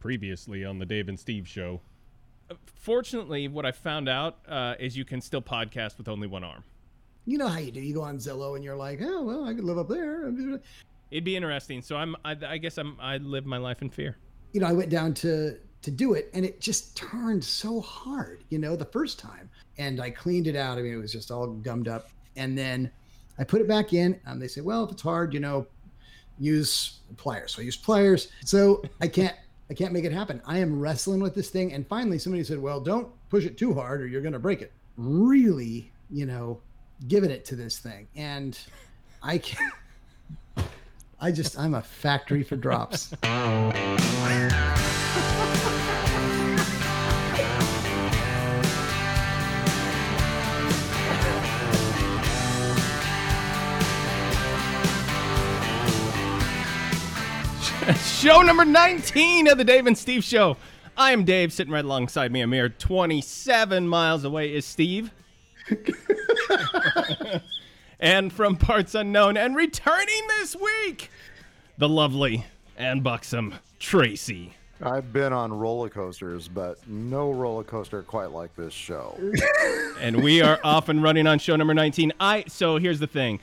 Previously on the Dave and Steve show. Fortunately, what I found out uh, is you can still podcast with only one arm. You know how you do. You go on Zillow and you're like, oh well, I could live up there. It'd be interesting. So I'm. I, I guess I'm. I live my life in fear. You know, I went down to to do it, and it just turned so hard. You know, the first time, and I cleaned it out. I mean, it was just all gummed up, and then I put it back in. And they say, well, if it's hard, you know, use pliers. So I use pliers. So I can't. I can't make it happen. I am wrestling with this thing, and finally somebody said, "Well, don't push it too hard, or you're going to break it." Really, you know, giving it to this thing, and I can't, I just I'm a factory for drops. Show number 19 of the Dave and Steve Show. I am Dave, sitting right alongside me, a mere 27 miles away is Steve. and from parts unknown and returning this week, the lovely and buxom Tracy. I've been on roller coasters, but no roller coaster quite like this show. and we are off and running on show number 19. I so here's the thing.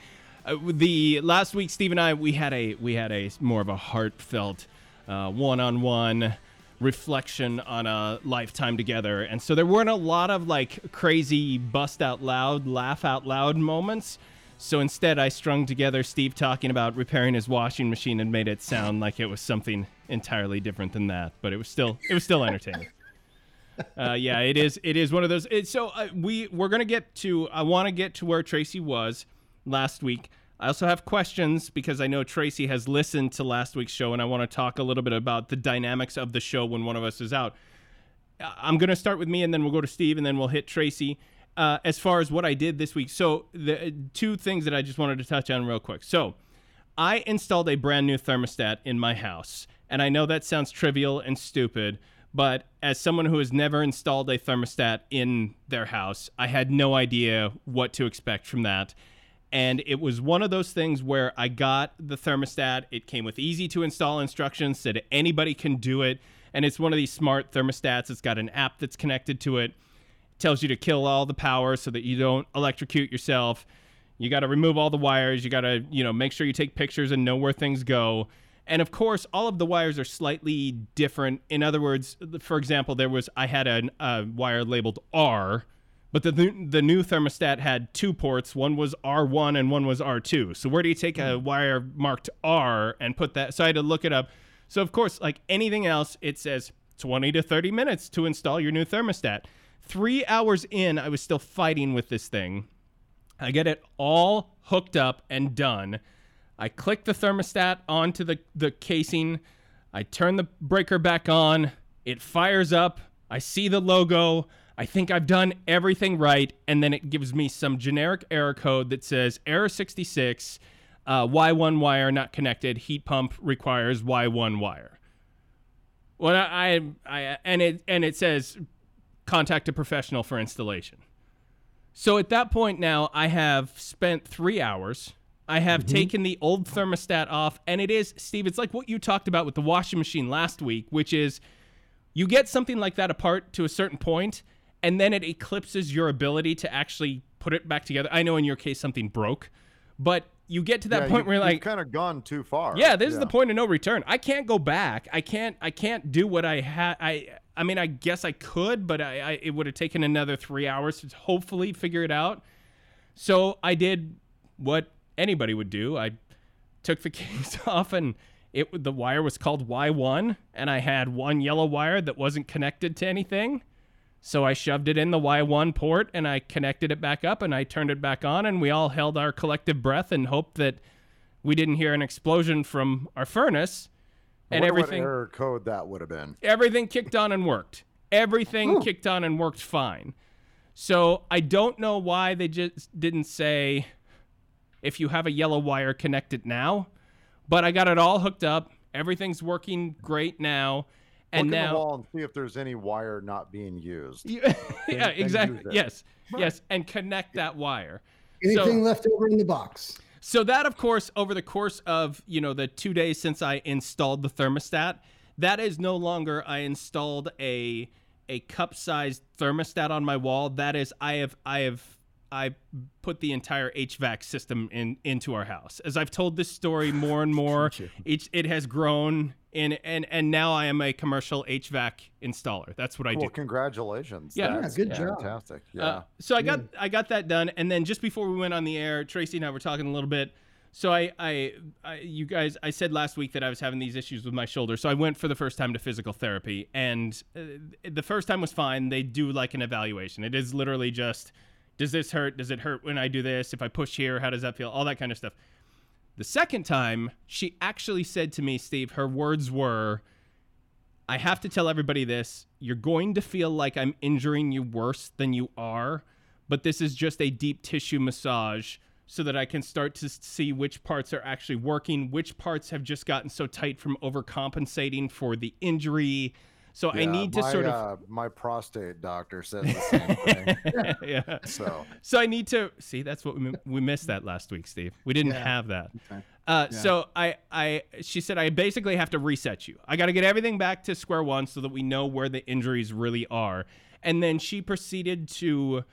Uh, the last week Steve and I we had a we had a more of a heartfelt uh, one-on-one reflection on a lifetime together. And so there weren't a lot of like crazy bust out loud, laugh out loud moments. So instead, I strung together Steve talking about repairing his washing machine and made it sound like it was something entirely different than that. But it was still it was still entertaining. Uh, yeah, it is. It is one of those. It, so uh, we we're gonna get to. I want to get to where Tracy was last week. I also have questions because I know Tracy has listened to last week's show, and I want to talk a little bit about the dynamics of the show when one of us is out. I'm gonna start with me, and then we'll go to Steve, and then we'll hit Tracy uh, as far as what I did this week. So the two things that I just wanted to touch on real quick. So I installed a brand new thermostat in my house, and I know that sounds trivial and stupid. But as someone who has never installed a thermostat in their house, I had no idea what to expect from that. And it was one of those things where I got the thermostat. It came with easy to install instructions, said anybody can do it. And it's one of these smart thermostats. It's got an app that's connected to it tells you to kill all the power so that you don't electrocute yourself. You got to remove all the wires. You got to, you know, make sure you take pictures and know where things go. And of course, all of the wires are slightly different. In other words, for example, there was I had a wire labeled R, but the the new thermostat had two ports. One was R1 and one was R2. So where do you take a hmm. wire marked R and put that? So I had to look it up. So of course, like anything else, it says 20 to 30 minutes to install your new thermostat. Three hours in, I was still fighting with this thing. I get it all hooked up and done. I click the thermostat onto the, the casing. I turn the breaker back on. It fires up. I see the logo. I think I've done everything right. And then it gives me some generic error code that says error 66, uh, Y1 wire not connected, heat pump requires Y1 wire. Well, I, I, I and it and it says contact a professional for installation. So at that point now, I have spent three hours. I have mm-hmm. taken the old thermostat off, and it is, Steve, it's like what you talked about with the washing machine last week, which is you get something like that apart to a certain point, and then it eclipses your ability to actually put it back together. I know in your case something broke, but you get to that yeah, point you, where you're like kind of gone too far. Yeah, this yeah. is the point of no return. I can't go back. I can't. I can't do what I had. I I mean, I guess I could, but I, I it would have taken another three hours to hopefully figure it out. So I did what anybody would do. I took the case off, and it the wire was called Y1, and I had one yellow wire that wasn't connected to anything. So I shoved it in the Y1 port and I connected it back up and I turned it back on and we all held our collective breath and hoped that we didn't hear an explosion from our furnace and everything error code that would have been. Everything kicked on and worked. Everything Ooh. kicked on and worked fine. So I don't know why they just didn't say if you have a yellow wire, connect it now. But I got it all hooked up. Everything's working great now. And Look now, the wall and see if there's any wire not being used. yeah, yeah exactly. Yes, right. yes, and connect that wire. Anything so, left over in the box. So that, of course, over the course of you know the two days since I installed the thermostat, That is no longer. I installed a a cup sized thermostat on my wall. That is, I have I have I put the entire HVAC system in into our house. As I've told this story more and more, each it has grown and and and now I am a commercial HVAC installer. That's what I Well, do. congratulations. Yeah. Yeah, That's good job. Fantastic. Yeah. Uh, so I got I got that done, and then just before we went on the air, Tracy and I were talking a little bit. So I, I, I, you guys, I said last week that I was having these issues with my shoulder. So I went for the first time to physical therapy, and uh, the first time was fine. They do like an evaluation. It is literally just, does this hurt? Does it hurt when I do this? If I push here, how does that feel? All that kind of stuff. The second time, she actually said to me, Steve, her words were, I have to tell everybody this. You're going to feel like I'm injuring you worse than you are, but this is just a deep tissue massage so that I can start to see which parts are actually working, which parts have just gotten so tight from overcompensating for the injury. So I need to my, sort of uh, my prostate doctor says the same thing. yeah. So So I need to see. That's what we, we missed that last week, Steve. We didn't Yeah. have that. Okay. Uh, So I, I, she said I basically have to reset you. I got to get everything back to square one so that we know where the injuries really are. And then she proceeded to,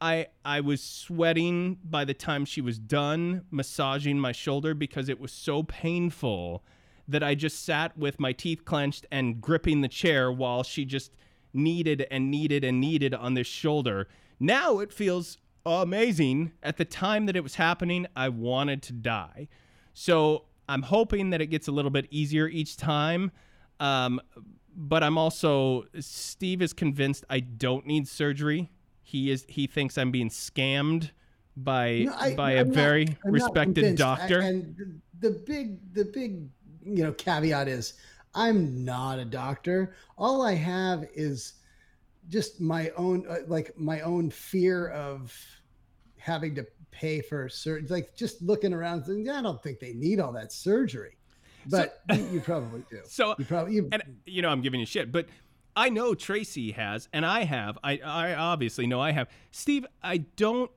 I, I was sweating by the time she was done massaging my shoulder because it was so painful that I just sat with my teeth clenched and gripping the chair while she just kneaded and kneaded and kneaded on this shoulder. Now it feels amazing. At the time that it was happening, I wanted to die. So I'm hoping that it gets a little bit easier each time. Um, but I'm also Steve is convinced I don't need surgery. He is he thinks I'm being scammed by No, I- by a I'm not- very I'm respected convinced. I- doctor. and the big, the big, you know, caveat is I'm not a doctor. All I have is just my own, uh, like my own fear of having to pay for surgery. Like just looking around, thinking, I don't think they need all that surgery, but you, you probably do. so You probably, you, and you know I'm giving you shit, but I know Tracy has, and I have. I I obviously know I have. Steve, I don't.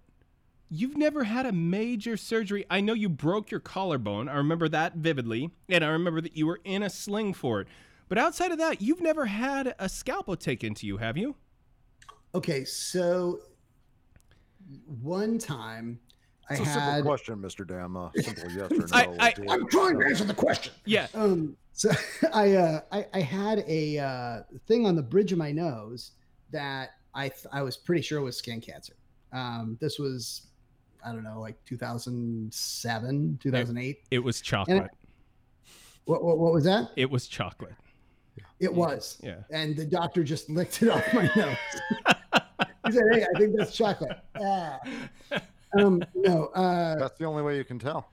You've never had a major surgery. I know you broke your collarbone. I remember that vividly, and I remember that you were in a sling for it. But outside of that, you've never had a scalpel taken to you, have you? okay, so one time I it's a simple question, Mr. Dam. A simple yes or no. I, I, I'm trying to answer the question. Yeah. Um, so I, uh, I, I had a uh, thing on the bridge of my nose that I, th- I was pretty sure was skin cancer. Um, this was, I don't know, like 2007, 2008. It was chocolate. What, what, what was that? It was chocolate. It was. Yeah. And the doctor just licked it off my nose. he said, "Hey, I think that's chocolate." Ah. Um, no. Uh, That's the only way you can tell.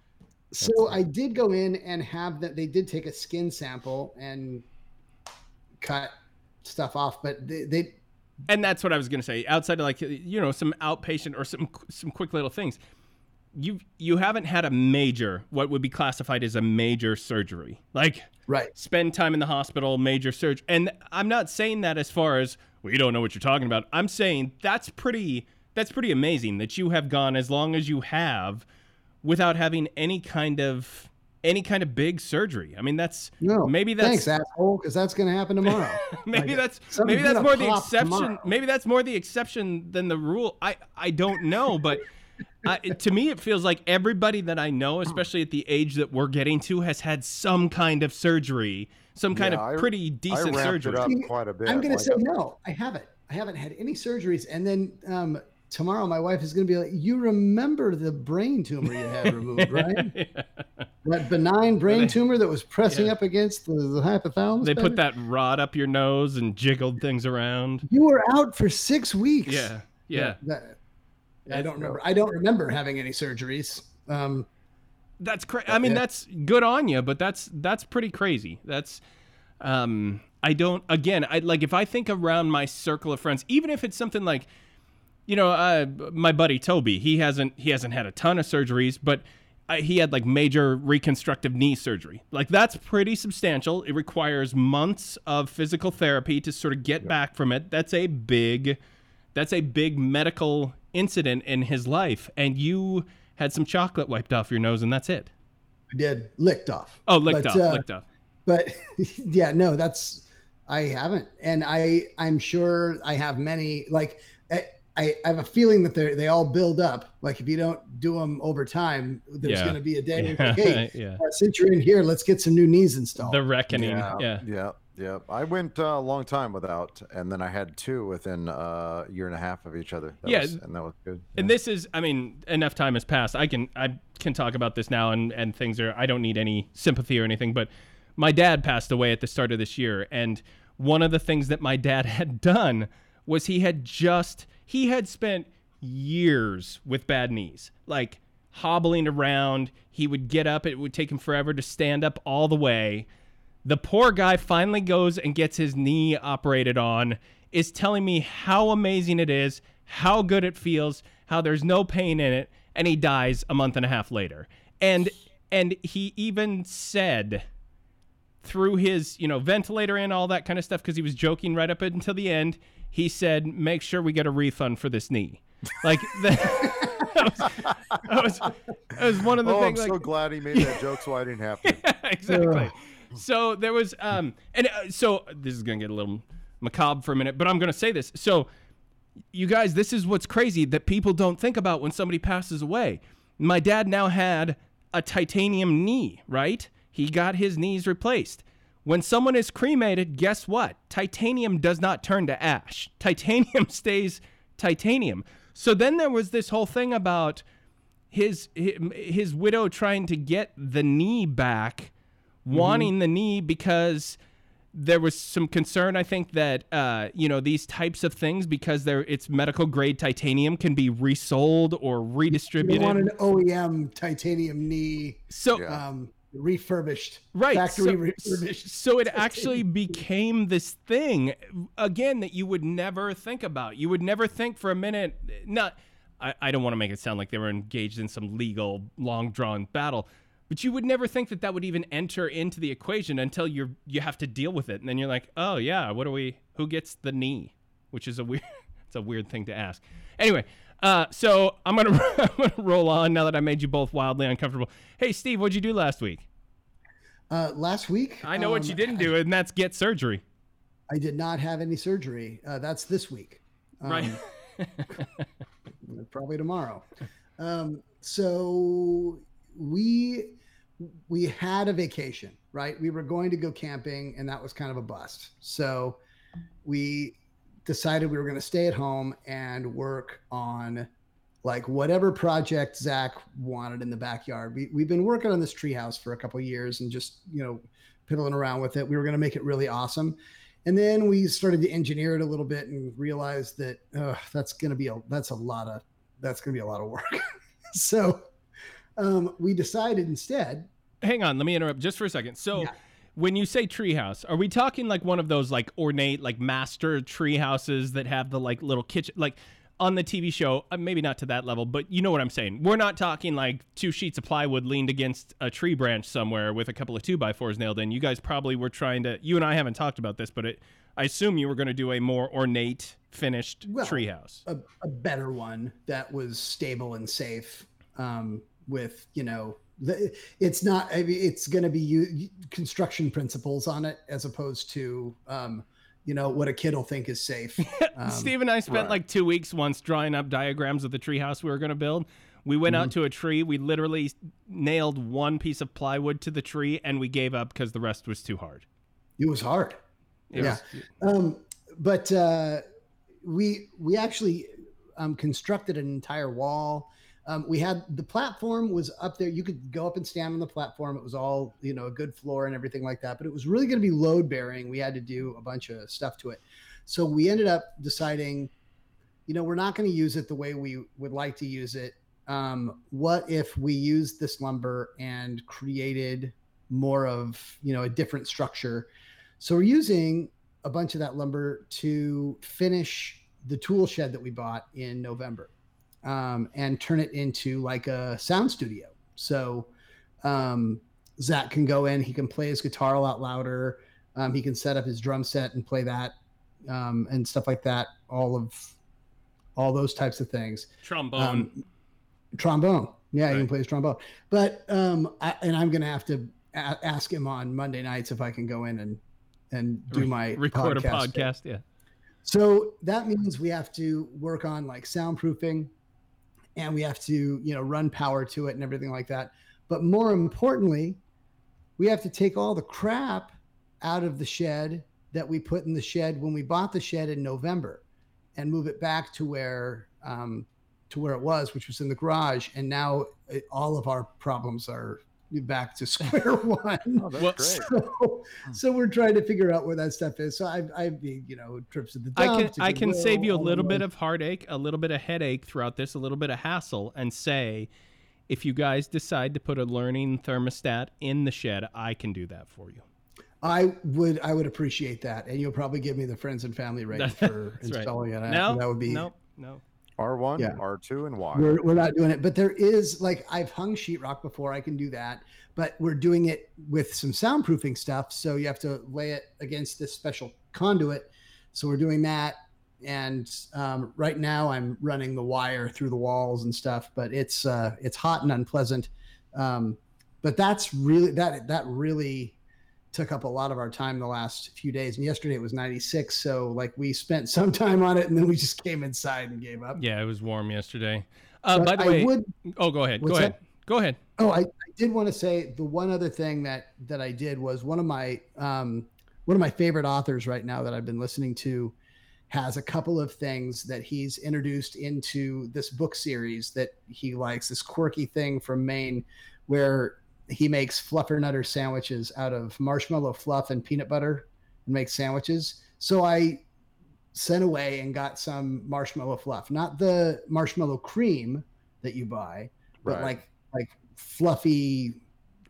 So I did go in and have that. They did take a skin sample and cut stuff off, but they, they and that's what I was gonna say. Outside of like you know some outpatient or some some quick little things, you you haven't had a major what would be classified as a major surgery like right. spend time in the hospital, major surgery. And I'm not saying that as far as well, you don't know what you're talking about. I'm saying that's pretty that's pretty amazing that you have gone as long as you have without having any kind of any kind of big surgery. I mean that's No, maybe that's thanks, asshole, because that's going to happen tomorrow. maybe Like, that's maybe that's gonna more the exception. tomorrow. Maybe that's more the exception than the rule. I I don't know, but I, to me it feels like everybody that I know, especially at the age that we're getting to, has had some kind of surgery, some kind Yeah, I- of pretty I decent ramped surgery. it up quite a bit. I'm going like to say I- no. I haven't. I haven't had any surgeries. And then um, tomorrow, my wife is going to be like, "You remember the brain tumor you had removed, right? That benign brain they- tumor that was pressing Yeah. up against the, the hypothalamus. They put that rod up your nose and jiggled things around. You were out for six weeks. Yeah, yeah. That- I don't remember. I don't remember having any surgeries. Um, That's crazy. I mean, Yeah. that's good on you, but that's that's pretty crazy. That's um I don't again, I like if I think around my circle of friends, even if it's something like you know, uh, my buddy Toby, he hasn't he hasn't had a ton of surgeries, but uh, he had like major reconstructive knee surgery. Like that's pretty substantial. It requires months of physical therapy to sort of get back from it. That's a big that's a big medical incident in his life and you had some chocolate wiped off your nose and that's it. I did licked off. Oh, licked But, off, uh, licked off. but yeah, no, that's I haven't, and I I'm sure I have many. Like I, I have a feeling that they they all build up. Like if you don't do them over time, there's Yeah. going to be a day. Yeah. Like, hey, yeah. uh, since you're in here, let's get some new knees installed. The reckoning. yeah, Yeah. yeah, yeah. I went uh, a long time without, and then I had two within uh, a year and a half of each other. That Yeah. was, and that was good. And this is, I mean, enough time has passed. I can, I can talk about this now, and and things are. I don't need any sympathy or anything. But my dad passed away at the start of this year, and one of the things that my dad had done was he had just he had spent years with bad knees, like hobbling around. He would get up; it would take him forever to stand up all the way. The poor guy finally goes and gets his knee operated on, is telling me how amazing it is, how good it feels, how there's no pain in it, and he dies a month and a half later. And and he even said through his, you know, ventilator and all that kind of stuff because he was joking right up until the end, he said, "Make sure we get a refund for this knee." Like that, was, that was that was one of the Oh, I'm things like so glad he made that joke, so I didn't have to. exactly. So there was, um, and uh, so this is gonna get a little macabre for a minute, but I'm gonna say this. So, you guys, this is what's crazy that people don't think about when somebody passes away. My dad now had a titanium knee, right? He got his knees replaced. When someone is cremated, guess what? Titanium does not turn to ash. Titanium stays titanium. So then there was this whole thing about his his, widow trying to get the knee back, wanting the knee because there was some concern I think that uh, you know these types of things because they're it's medical grade titanium can be resold or you redistributed. want an OEM titanium knee, so Yeah. um, refurbished, right Factory so, refurbished. so it actually became this thing again that you would never think about. You would never think for a minute not I, I don't want to make it sound like they were engaged in some legal long drawn battle but you would never think that that would even enter into the equation until you're you have to deal with it and then you're like oh yeah what do we who gets the knee? Which is a weird it's a weird thing to ask. Anyway uh, so I'm gonna, I'm gonna roll on now that I made you both wildly uncomfortable. Hey, Steve, what'd you do last week? Uh, last week, I know what um, you didn't do, and that's get surgery. I did not have any surgery. Uh, that's this week. Um, Right. probably tomorrow. Um, so we we had a vacation, right? We were going to go camping, and that was kind of a bust. So we decided we were going to stay at home and work on like whatever project Zach wanted in the backyard. We we've been working on this treehouse for a couple years and just you know piddling around with it. We were going to make it really awesome. And then we started to engineer it a little bit and realized that uh, that's going to be a that's a lot of that's going to be a lot of work. so um, we decided instead. Hang on, let me interrupt just for a second. So, Yeah. When you say treehouse, are we talking like one of those like ornate, like master treehouses that have the like little kitchen, like on the TV show? Uh, maybe not to that level, but you know what I'm saying. We're not talking like two sheets of plywood leaned against a tree branch somewhere with a couple of two by fours nailed in. You guys probably were trying to. You and I haven't talked about this, but it, I assume you were going to do a more ornate, finished Well, treehouse. a, a better one that was stable and safe um, with you know the, it's not I mean, it's going to be u- construction principles on it as opposed to um, you know what a kid will think is safe um, Steve and I spent right. like two weeks once drawing up diagrams of the treehouse we were going to build. We went out to a tree. We literally nailed one piece of plywood to the tree, and we gave up because the rest was too hard. it was hard It Yeah. was- um, but uh, we we actually um, constructed an entire wall. Um, we had the platform was up there. You could go up and stand on the platform. It was all you know, a good floor and everything like that. But it was really going to be load bearing. We had to do a bunch of stuff to it. So we ended up deciding, you know, we're not going to use it the way we would like to use it. Um, what if we used this lumber and created more of you know a different structure? So we're using a bunch of that lumber to finish the tool shed that we bought in November um, and turn it into like a sound studio. So um, Zach can go in, he can play his guitar a lot louder. Um, he can set up his drum set and play that um, and stuff like that. All of all those types of things Trombone. um, trombone. Yeah, he can play his trombone. But um, I, and I'm gonna have to a- ask him on Monday nights if I can go in and and do Re- my record a podcast. podcast. Yeah. So that means we have to work on like soundproofing and we have to, you know, run power to it and everything like that. But more importantly, we have to take all the crap out of the shed that we put in the shed when we bought the shed in November and move it back to where um, to where it was, which was in the garage. And now it, all of our problems are back to square one. Oh, that's Well, great. So, hmm. so we're trying to figure out where that stuff is. So I've, I've you know, trips to the I can I can Goodwill, save you a little bit of heartache, a little bit of headache throughout this, a little bit of hassle, and say, if you guys decide to put a learning thermostat in the shed, I can do that for you. I would, I would appreciate that, and you'll probably give me the friends and family rate for That's right. installing it. No, that would be. no, no. R1, Yeah. R2, and Y. We're, we're not doing it, but there is like I've hung sheetrock before. I can do that, but we're doing it with some soundproofing stuff. So you have to lay it against this special conduit. So we're doing that, and um, right now I'm running the wire through the walls and stuff. But it's uh, it's hot and unpleasant. Um, but that's really that that really took up a lot of our time the last few days. And yesterday it was 96, so like we spent some time on it, and then we just came inside and gave up. Yeah, it was warm yesterday. Uh, by the I way, would oh, go ahead. Go ahead. that? Go ahead. Oh, I, I did want to say the one other thing that that I did was one of my um, one of my favorite authors right now that I've been listening to has a couple of things that he's introduced into this book series that he likes. This quirky thing from Maine where he makes fluffernutter sandwiches out of marshmallow fluff and peanut butter and makes sandwiches. So I sent away and got some marshmallow fluff, not the marshmallow cream that you buy, but Right. like like fluffy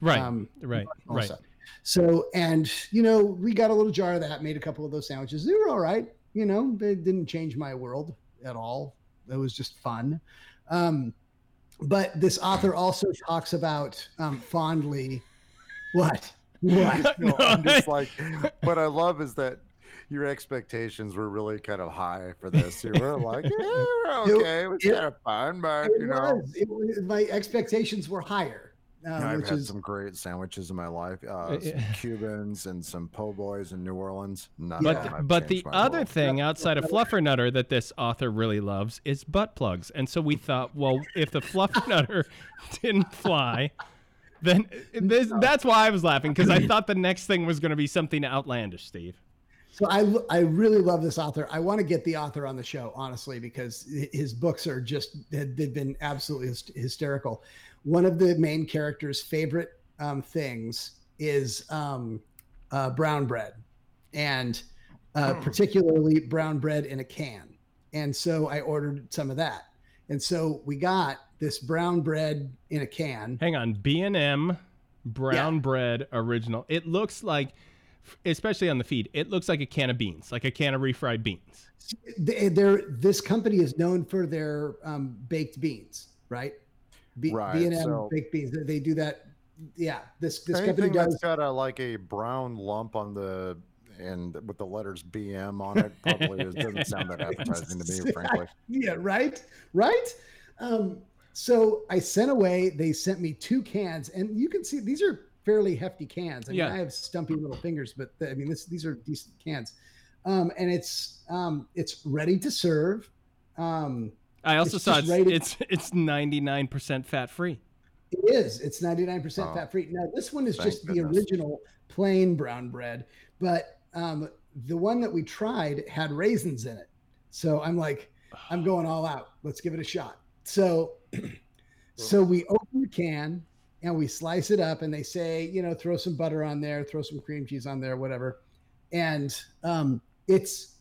Right. um right. all Right. stuff. so and you know we got a little jar of that made a couple of those sandwiches they were all right you know they didn't change my world at all it was just fun um but this author also talks about um fondly what what? No, I'm just like, what I love is that your expectations were really kind of high for this. You were like, yeah, okay, it was it- kind of fun, but it you know, was, it was my expectations were higher um, I've which had is some great sandwiches in my life. Uh, Uh, some yeah. Cubans and some po' boys in New Orleans. None But of them th- have but the other world. thing outside of Fluffernutter that this author really loves is butt plugs. And so we thought, well, if the Fluffernutter didn't fly, then this, that's why I was laughing because I thought the next thing was going to be something outlandish, Steve. So I I really love this author. I want to get the author on the show, honestly, because his books are just they've been absolutely hysterical. One of the main character's favorite um, things is um, uh, brown bread, and uh, particularly brown bread in a can. And so I ordered some of that, and so we got this brown bread in a can. Hang on, B and M brown bread original. It looks like, especially on the feed, it looks like a can of beans, like a can of refried beans. They- They're this company is known for their um, baked beans, right? B, Right, B&M so- baked beans. They- They do that. Yeah, this this company Anything that's does. got a like a brown lump on the and with the letters BM on it probably is, doesn't sound that appetizing to me, frankly. Yeah, right, right. Um, so I sent away. They sent me two cans, and you can see these are fairly hefty cans. I mean, Yeah. I have stumpy little fingers, but I mean, this these are decent cans. Um, and it's um, it's ready to serve. Um, I also It's saw it's rated- it's it's ninety nine percent fat free. It is. It's 99% Oh, fat free. Now, this one is thank just the goodness. original plain brown bread, but um, the one that we tried had raisins in it. So I'm like, I'm going all out. Let's give it a shot. So, so we open the can and we slice it up, and they say, you know, throw some butter on there, throw some cream cheese on there, whatever. And um, it's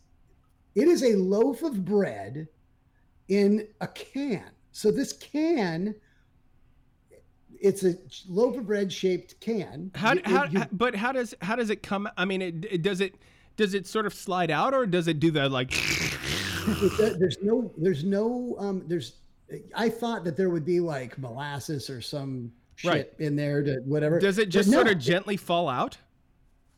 it is a loaf of bread in a can. So this can it's a loaf of bread shaped can. How, You- how, you- but how does how does it come? I mean, it, it does it does it sort of slide out or does it do the like? there's no there's no um there's I thought that there would be like molasses or some shit Right. in there to whatever. Does it just no, sort of gently fall out?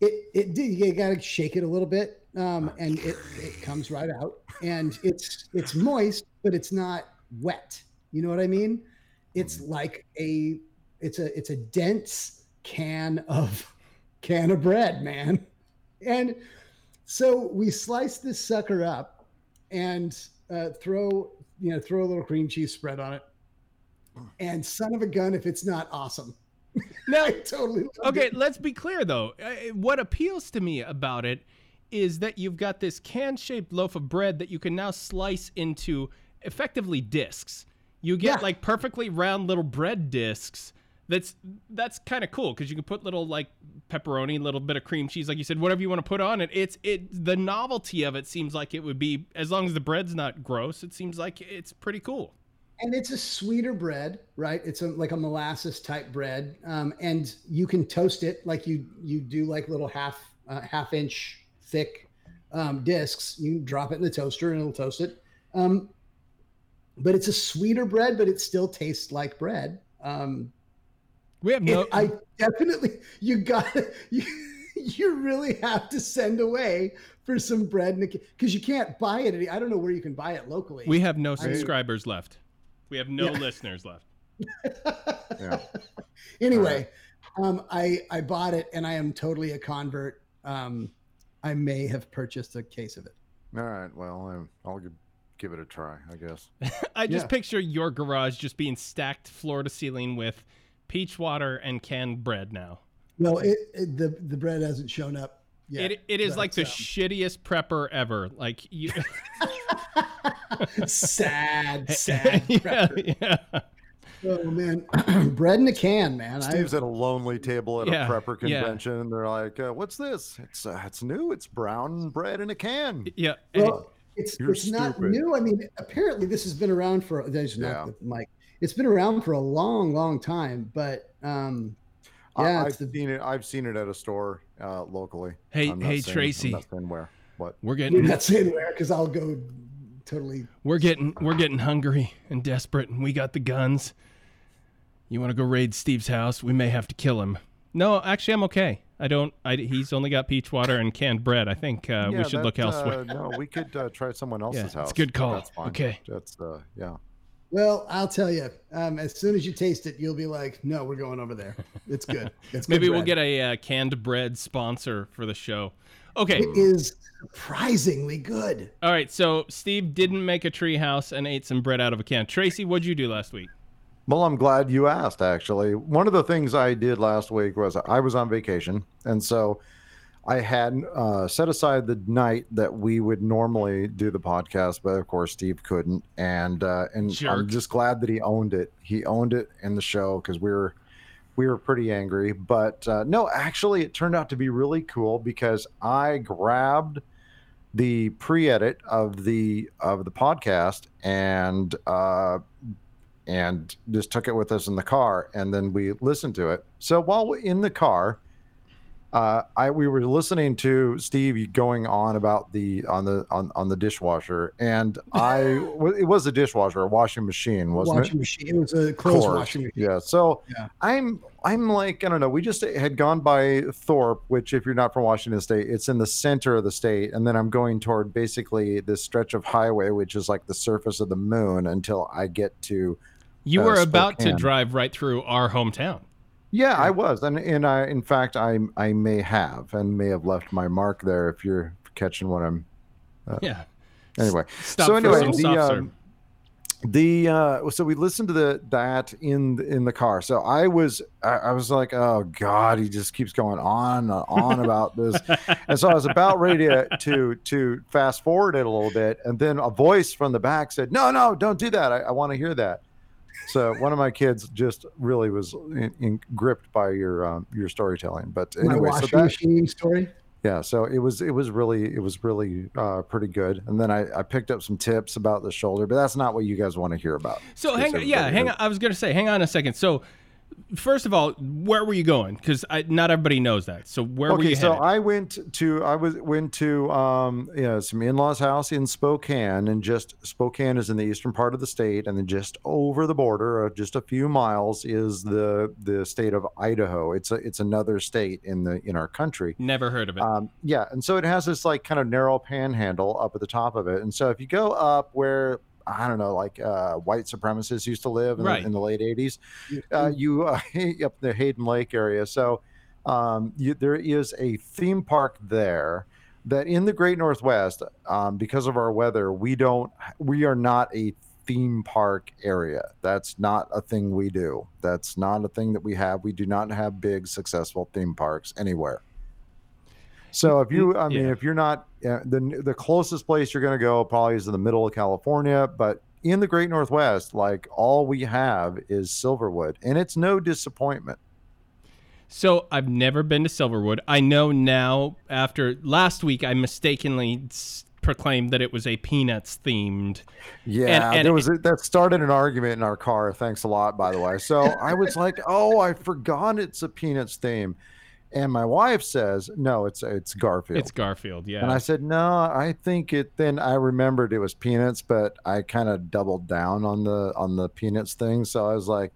it it did you gotta shake it a little bit um and it it comes right out and it's it's moist but it's not wet you know what i mean it's Mm-hmm. like a it's a it's a dense can of can of bread, man. And so we slice this sucker up and uh, throw you know throw a little cream cheese spread on it. And son of a gun, if it's not awesome. Now, I totally okay, it. let's be clear though. Uh, What appeals to me about it is that you've got this can-shaped loaf of bread that you can now slice into effectively discs. You get Yeah. like perfectly round little bread discs. That's that's kind of cool because you can put little like pepperoni, little bit of cream cheese, like you said, whatever you want to put on it. It's it the novelty of it seems like it would be as long as the bread's not gross. It seems like it's pretty cool. and it's a sweeter bread, right? It's a, like a molasses type bread, um, and you can toast it like you you do like little half uh, half inch thick um, discs. You can drop it in the toaster and it'll toast it. Um, but it's a sweeter bread, but it still tastes like bread. Um, We have no. I definitely you got you you really have to send away for some bread because you can't buy it. any- I don't know where you can buy it locally. we have no subscribers left. We have no Yeah. listeners left. Yeah. anyway, um, I I bought it and I am totally a convert. Um, I may have purchased a case of it. All right. Well, um, I'll give, give it a try, I guess. I just Yeah. picture your garage just being stacked floor to ceiling with peach water and canned bread now. No, it, it the the bread hasn't shown up yet. it, it is like the but, um, shittiest prepper ever. Like you, sad, sad. yeah, prepper. yeah. Oh man, bread in a can, man. I, Steve's at a lonely table at Yeah, a prepper yeah. convention. and They're like, uh, "What's this? It's uh, it's new. It's brown bread in a can." yeah. and it- well, it's You're it's not new. I mean, apparently this has been around for. There's Yeah. not the mic. It's been around for a long, long time. But um, I- yeah, I've the, seen it. I've seen it at a store uh, locally. Hey- I'm not hey, saying- Tracy. I'm not saying where. What? we're you're getting not saying where because I'll go totally. we're getting we're getting hungry and desperate, and we got the guns. You want to go raid Steve's house? We may have to kill him. No, actually, I'm okay. I don't. I, he's only got peach water and canned bread. I think uh, Yeah, we should look elsewhere. Uh, no, we could uh, try someone else's it's a house. good call. That's fine. Okay. That's uh, yeah. Well, I'll tell you. Um, as soon as you taste it, you'll be like, "No, we're going over there. It's good. It's good Maybe we'll get a uh, canned bread sponsor for the show. Okay. It is surprisingly good. All right. So Steve didn't make a tree house and ate some bread out of a can. Tracy, what'd you do last week? Well, I'm glad you asked. Actually, one of the things I did last week was I was on vacation, and so I had uh, set aside the night that we would normally do the podcast, but of course Steve couldn't, and uh, and Jerk. I'm just glad that he owned it. He owned it in the show because we were we were pretty angry. But uh, no, actually, it turned out to be really cool because I grabbed the pre-edit of the of the podcast and uh, and just took it with us in the car and then we listened to it so while we're in the car uh, I we were listening to Steve going on about the on the on, on the dishwasher, and I it was a dishwasher, a washing machine, wasn't it? washing it? machine. It was a clothes washing machine. Yeah. So Yeah. I'm I'm like I don't know. We just had gone by Thorp, which if you're not from Washington State, it's in the center of the state, and then I'm going toward basically this stretch of highway, which is like the surface of the moon, until I get to You Uh, were about to drive right through our hometown. Yeah, I was, and and I, in fact, I I may have and may have left my mark there. If you're catching what I'm. Yeah. Anyway, Stop so for anyway, the soft um, the uh, so we listened to the that in in the car. So I was I, I was like, oh god, he just keeps going on and on about this, and so I was about ready to to to fast forward it a little bit, and then a voice from the back said, no, no, don't do that. I, I want to hear that. So one of my kids just really was in, in, gripped by your um, your storytelling. But anyway, so that, machine story. yeah, so it was it was really it was really uh, pretty good. And then I, I picked up some tips about the shoulder, but that's not what you guys want to hear about. So hang on, yeah, hang on. I was gonna say, hang on a second. So, first of all, where were you going? Because not everybody knows that. So where were you? Okay, so headed? I went to I was went to um you know, some in-laws house in Spokane, and just Spokane is in the eastern part of the state, and then just over the border, uh, just a few miles, is the the state of Idaho. It's a it's another state in the in our country. Never heard of it. Um, yeah, and so it has this like kind of narrow panhandle up at the top of it. And so if you go up where I don't know, like uh, white supremacists used to live in, Right. the, in the late '80s. Uh, you uh, up the Hayden Lake area, so um, you, there is a theme park there that in the Great Northwest, um, because of our weather, we don't, we are not a theme park area. That's not a thing we do. That's not a thing that we have. We do not have big, successful theme parks anywhere. So if you, I mean, Yeah. if you're not uh, the the closest place you're going to go probably is in the middle of California, but in the Great Northwest, like all we have is Silverwood, and it's no disappointment. So I've never been to Silverwood. I know now after last week I mistakenly proclaimed that it was a Peanuts themed. Yeah, and there was a, that started an argument in our car. Thanks a lot, by the way. So I was like, "Oh, I forgot it's a Peanuts theme," and my wife says, "No, it's it's Garfield." It's Garfield, yeah. and I said, "No, I think it." Then I remembered it was Peanuts, but I kind of doubled down on the on the Peanuts thing. So I was like,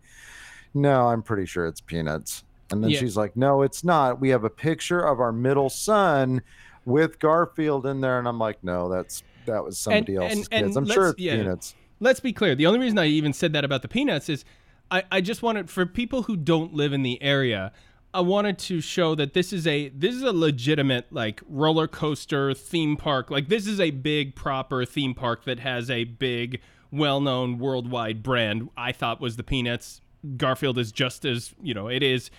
"No, I'm pretty sure it's Peanuts." And then Yeah. she's like, "No, it's not. We have a picture of our middle son with Garfield in there," and I'm like, "No, that's that was somebody and- else's and kids. I'm sure it's yeah. Peanuts." Let's be clear. The only reason I even said that about the Peanuts is I, I just wanted for people who don't live in the area, I wanted to show that this is a this is a legitimate like roller coaster theme park. Like this is a big proper theme park that has a big well-known worldwide brand. I thought was the Peanuts. Garfield is just as, you know, it is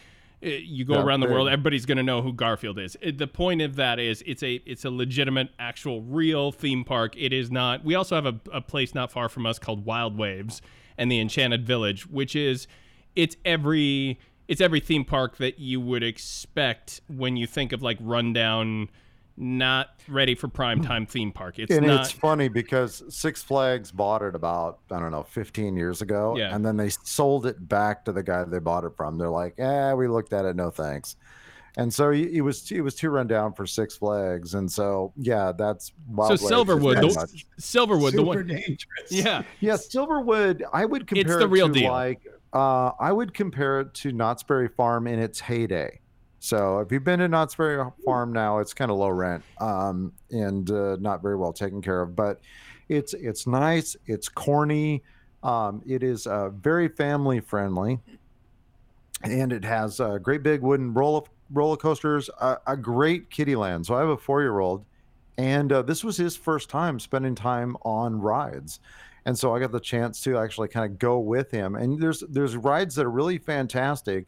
uh, you go Yeah, around the world everybody's going to know who Garfield is. It, the point of that is it's a it's a legitimate actual real theme park. It is not. We also have a, a place not far from us called Wild Waves and the Enchanted Village, which is it's every it's every theme park that you would expect when you think of like rundown not ready for prime time theme park. It's and not it's funny because Six Flags bought it about I don't know 15 years ago, Yeah. and then they sold it back to the guy they bought it from. They're like, "Eh, we looked at it, no thanks." And so he, he was he was too run down for Six Flags, and so yeah, that's Wild so Silverwood, the, much- Silverwood, the one, dangerous. yeah, yeah, Silverwood. I would compare the it real to deal. like uh, I would compare it to Knott's Berry Farm in its heyday. So if you've been to Knott's Berry Farm now, it's kind of low rent um, and uh, not very well taken care of, but it's it's nice. It's corny. Um, it is uh, very family friendly, and it has uh, great big wooden roller roller coasters. A, a great kiddie land. So I have a four year old, and uh, this was his first time spending time on rides and so I got the chance to actually kind of go with him. And there's there's rides that are really fantastic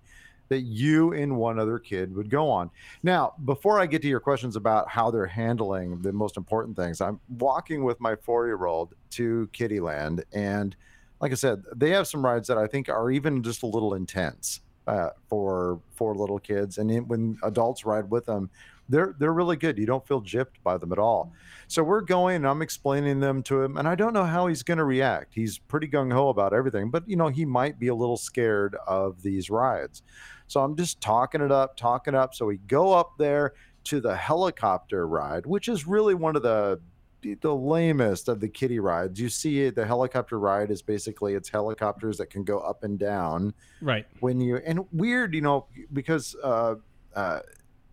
that you and one other kid would go on. Now, before I get to your questions about how they're handling the most important things, I'm walking with my four year old to Kittyland, and like I said, they have some rides that I think are even just a little intense uh, for for little kids, and when adults ride with them. They're, they're really good. You don't feel gypped by them at all. So we're going and I'm explaining them to him, and I don't know how he's going to react. He's pretty gung ho about everything, but you know, he might be a little scared of these rides. So I'm just talking it up, talking up. So we go up there to the helicopter ride, which is really one of the the lamest of the kiddie rides. You see the helicopter ride is basically it's helicopters that can go up and down right. when you and weird, you know, because uh, uh,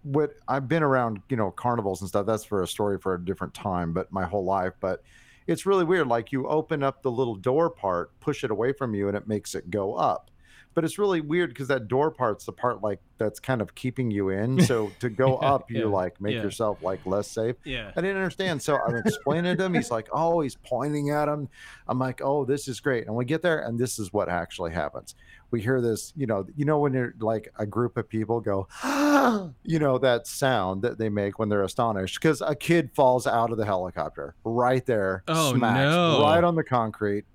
what I've been around, you know, carnivals and stuff. That's for a story for a different time, but my whole life. But it's really weird. Like you open up the little door part, push it away from you, and it makes it go up. But it's really weird because that door part's the part like that's kind of keeping you in. So to go Yeah, up, you yeah, like make yeah. yourself like less safe. Yeah. I didn't understand. So I'm explaining to him. He's like, oh, he's pointing at him. I'm like, oh, this is great. And we get there, and this is what actually happens. We hear this, you know, you know, when you're like a group of people go, you know, that sound that they make when they're astonished because a kid falls out of the helicopter right there, Oh, no. right on the concrete.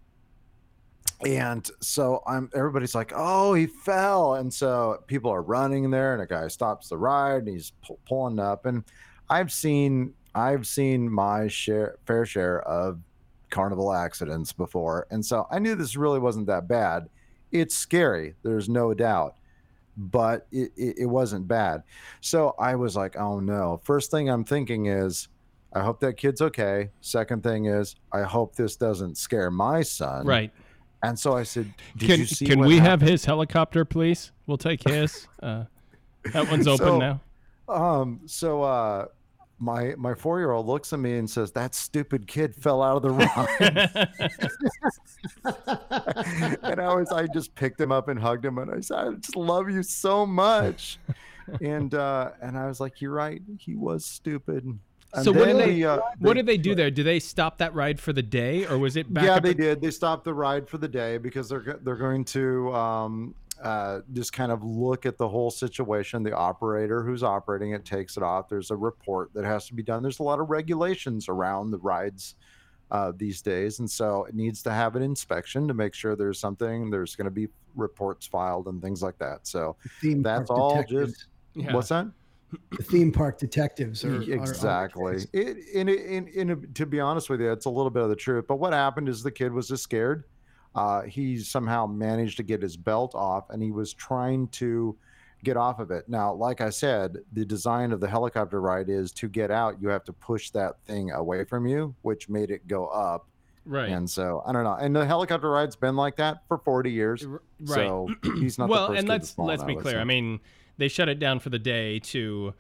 And so I'm everybody's like, oh, he fell. And so people are running there, and a guy stops the ride and he's pu- pulling up. And I've seen I've seen my share fair share of carnival accidents before. And so I knew this really wasn't that bad. It's scary, there's no doubt. But it, it, it wasn't bad. So I was like, oh no. First thing I'm thinking is, I hope that kid's okay. Second thing is, I hope this doesn't scare my son. Right. And so I said, Did Can you see can we happened? have his helicopter, please? We'll take his. Uh, that one's open So- now. Um, so uh my my four year old looks at me and says, "That stupid kid fell out of the ride." and I was, I just picked him up and hugged him, and I said, "I just love you so much." and uh, and I was like, "You're right. He was stupid." And So what then did they- we, uh, what did they do there? Did they stop that ride for the day, or was it back? yeah, they at- did. They stopped the ride for the day because they're they're going to um, uh, just kind of look at the whole situation. The operator who's operating it takes it off. There's a report that has to be done. There's a lot of regulations around the rides uh, these days, and so it needs to have an inspection to make sure there's something. There's going to be reports filed and things like that. So theme That's all detectives. just- Yeah. what's that? The theme park detectives are, are- are exactly. It, in, in, in, to be honest with you, it's a little bit of the truth. But what happened is the kid was just scared. Uh, he somehow managed to get his belt off, and he was trying to get off of it. Now, like I said, the design of the helicopter ride is to get out, you have to push that thing away from you, which made it go up. right. And so I don't know. And the helicopter ride's been like that for 40 years. Right. So he's not. the well, and kid let's that's fallen let's be clear. I mean, they shut it down for the day to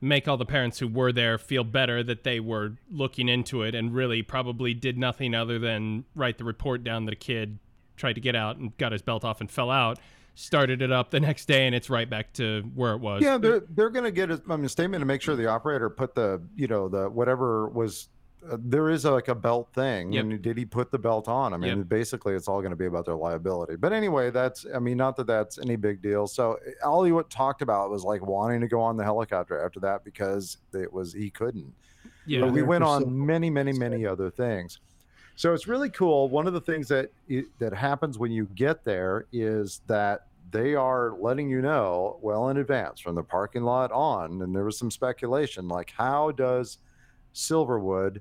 make all the parents who were there feel better that they were looking into it and really probably did nothing other than write the report down that a kid tried to get out and got his belt off and fell out. Started it up the next day and it's right back to where it was. Yeah, they're they're going to get a, I mean, a statement to make sure the operator put the you know the whatever was. Uh, there is a, like a belt thing, Yep. and did he put the belt on? I mean, Yep. basically, it's all going to be about their liability. But anyway, that's I mean, not that that's any big deal. So all he what talked about was like wanting to go on the helicopter after that because it was he couldn't. yeah. But we went on so- many, many, many other things. So it's really cool. One of the things that that happens when you get there is that they are letting you know well in advance from the parking lot on, and there was some speculation like how does Silverwood,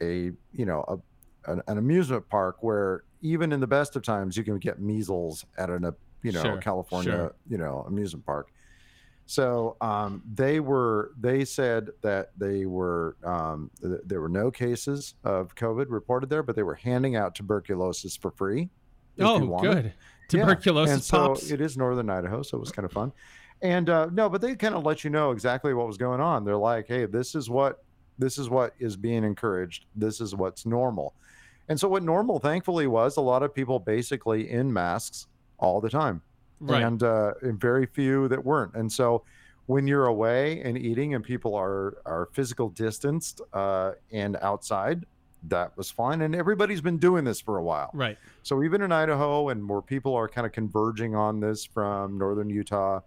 a you know a an, an amusement park where even in the best of times you can get measles at an uh, you know Sure, California sure. you know amusement park. So um, they were. They said that they were. Um, th- there were no cases of COVID reported there, but they were handing out tuberculosis for free. oh, good. Yeah, Tuberculosis and so pops. it is northern Idaho, so it was kind of fun. And uh, no, but they kind of let you know exactly what was going on. They're like, "Hey, this is what this is what is being encouraged. This is what's normal." And so, what normal, thankfully, was a lot of people basically in masks all the time right. and, uh, and very few that weren't. And so, when you're away and eating, and people are are physical distanced uh, and outside, that was fine. And everybody's been doing this for a while. right. So even in Idaho, and more people are kind of converging on this from northern Utah,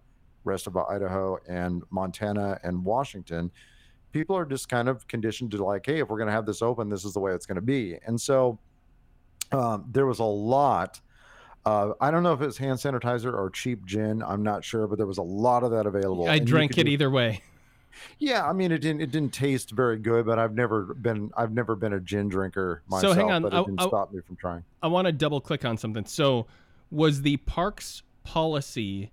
rest of Idaho, and Montana and Washington. People are just kind of conditioned to like, hey, if we're going to have this open, this is the way it's going to be. And so um, there was a lot. Uh, I don't know if it's hand sanitizer or cheap gin. I'm not sure, but there was a lot of that available. I And drank it do- either way. Yeah, I mean, it didn't. It didn't taste very good, but I've never been. I've never been a gin drinker myself. So hang on, but I- it didn't I- stop me from trying. I want to double click on something. So, was the park's policy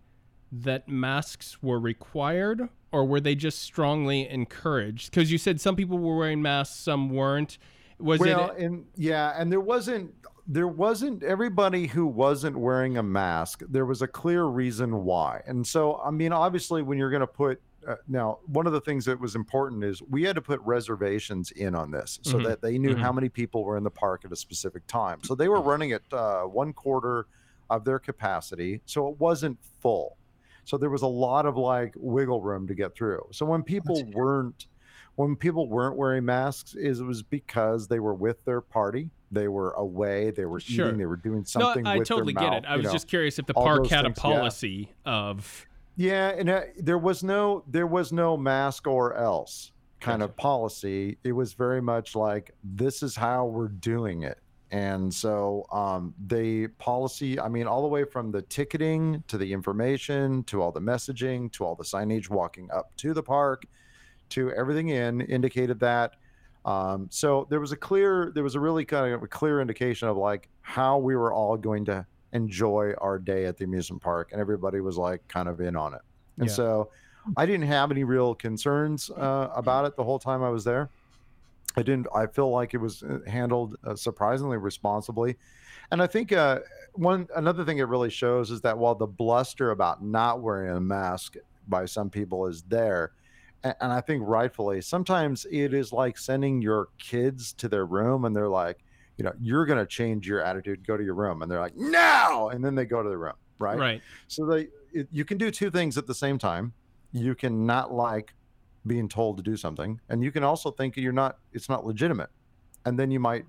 that masks were required, or were they just strongly encouraged? Because you said some people were wearing masks, some weren't. Was well, it? and yeah, and there wasn't there wasn't everybody who wasn't wearing a mask. There was a clear reason why, and so I mean, obviously, when you're going to put uh, now, one of the things that was important is we had to put reservations in on this so Mhm. that they knew Mhm. how many people were in the park at a specific time. So they were running at uh, one quarter of their capacity, so it wasn't full. So there was a lot of like wiggle room to get through. So when people weren't when people weren't wearing masks, is it was because they were with their party, they were away, they were Sure. eating, they were doing something. No. I with their totally get mouth, it. I was know. just curious if the park had things, a yeah. policy of. Yeah, and uh, there was no there was no mask or else kind Gotcha. of policy. It was very much like this is how we're doing it. And so um the policy, I mean all the way from the ticketing to the information to all the messaging to all the signage walking up to the park to everything in indicated that um so there was a clear there was a really kind of a clear indication of like how we were all going to enjoy our day at the amusement park and everybody was like kind of in on it and Yeah. so i didn't have any real concerns uh, about it the whole time i was there i didn't i feel like it was uh, handled uh, surprisingly responsibly and i think uh, one another thing it really shows is that while the bluster about not wearing a mask by some people is there a- and I think rightfully, sometimes it is like sending your kids to their room and they're like, you know, you're going to change your attitude, go to your room. And they're like, no. And then they go to the room. Right. Right. So they, it, you can do two things at the same time. You can not like being told to do something, and you can also think you're not, it's not legitimate. And then you might,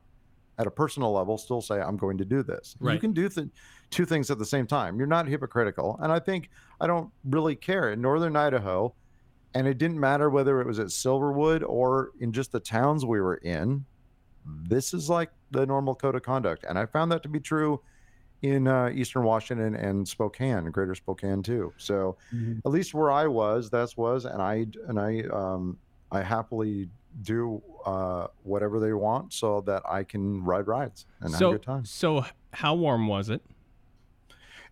at a personal level, still say, I'm going to do this. You can do th- two things at the same time. You're not hypocritical. And I think I don't really care. In Northern Idaho, and it didn't matter whether it was at Silverwood or in just the towns we were in, this is like the normal code of conduct. And I found that to be true in uh, Eastern Washington and Spokane, Greater Spokane too. So Mhm. at least where I was, that's was, and I and I um, I happily do uh, whatever they want so that I can ride rides and have So a good time. so how warm was it?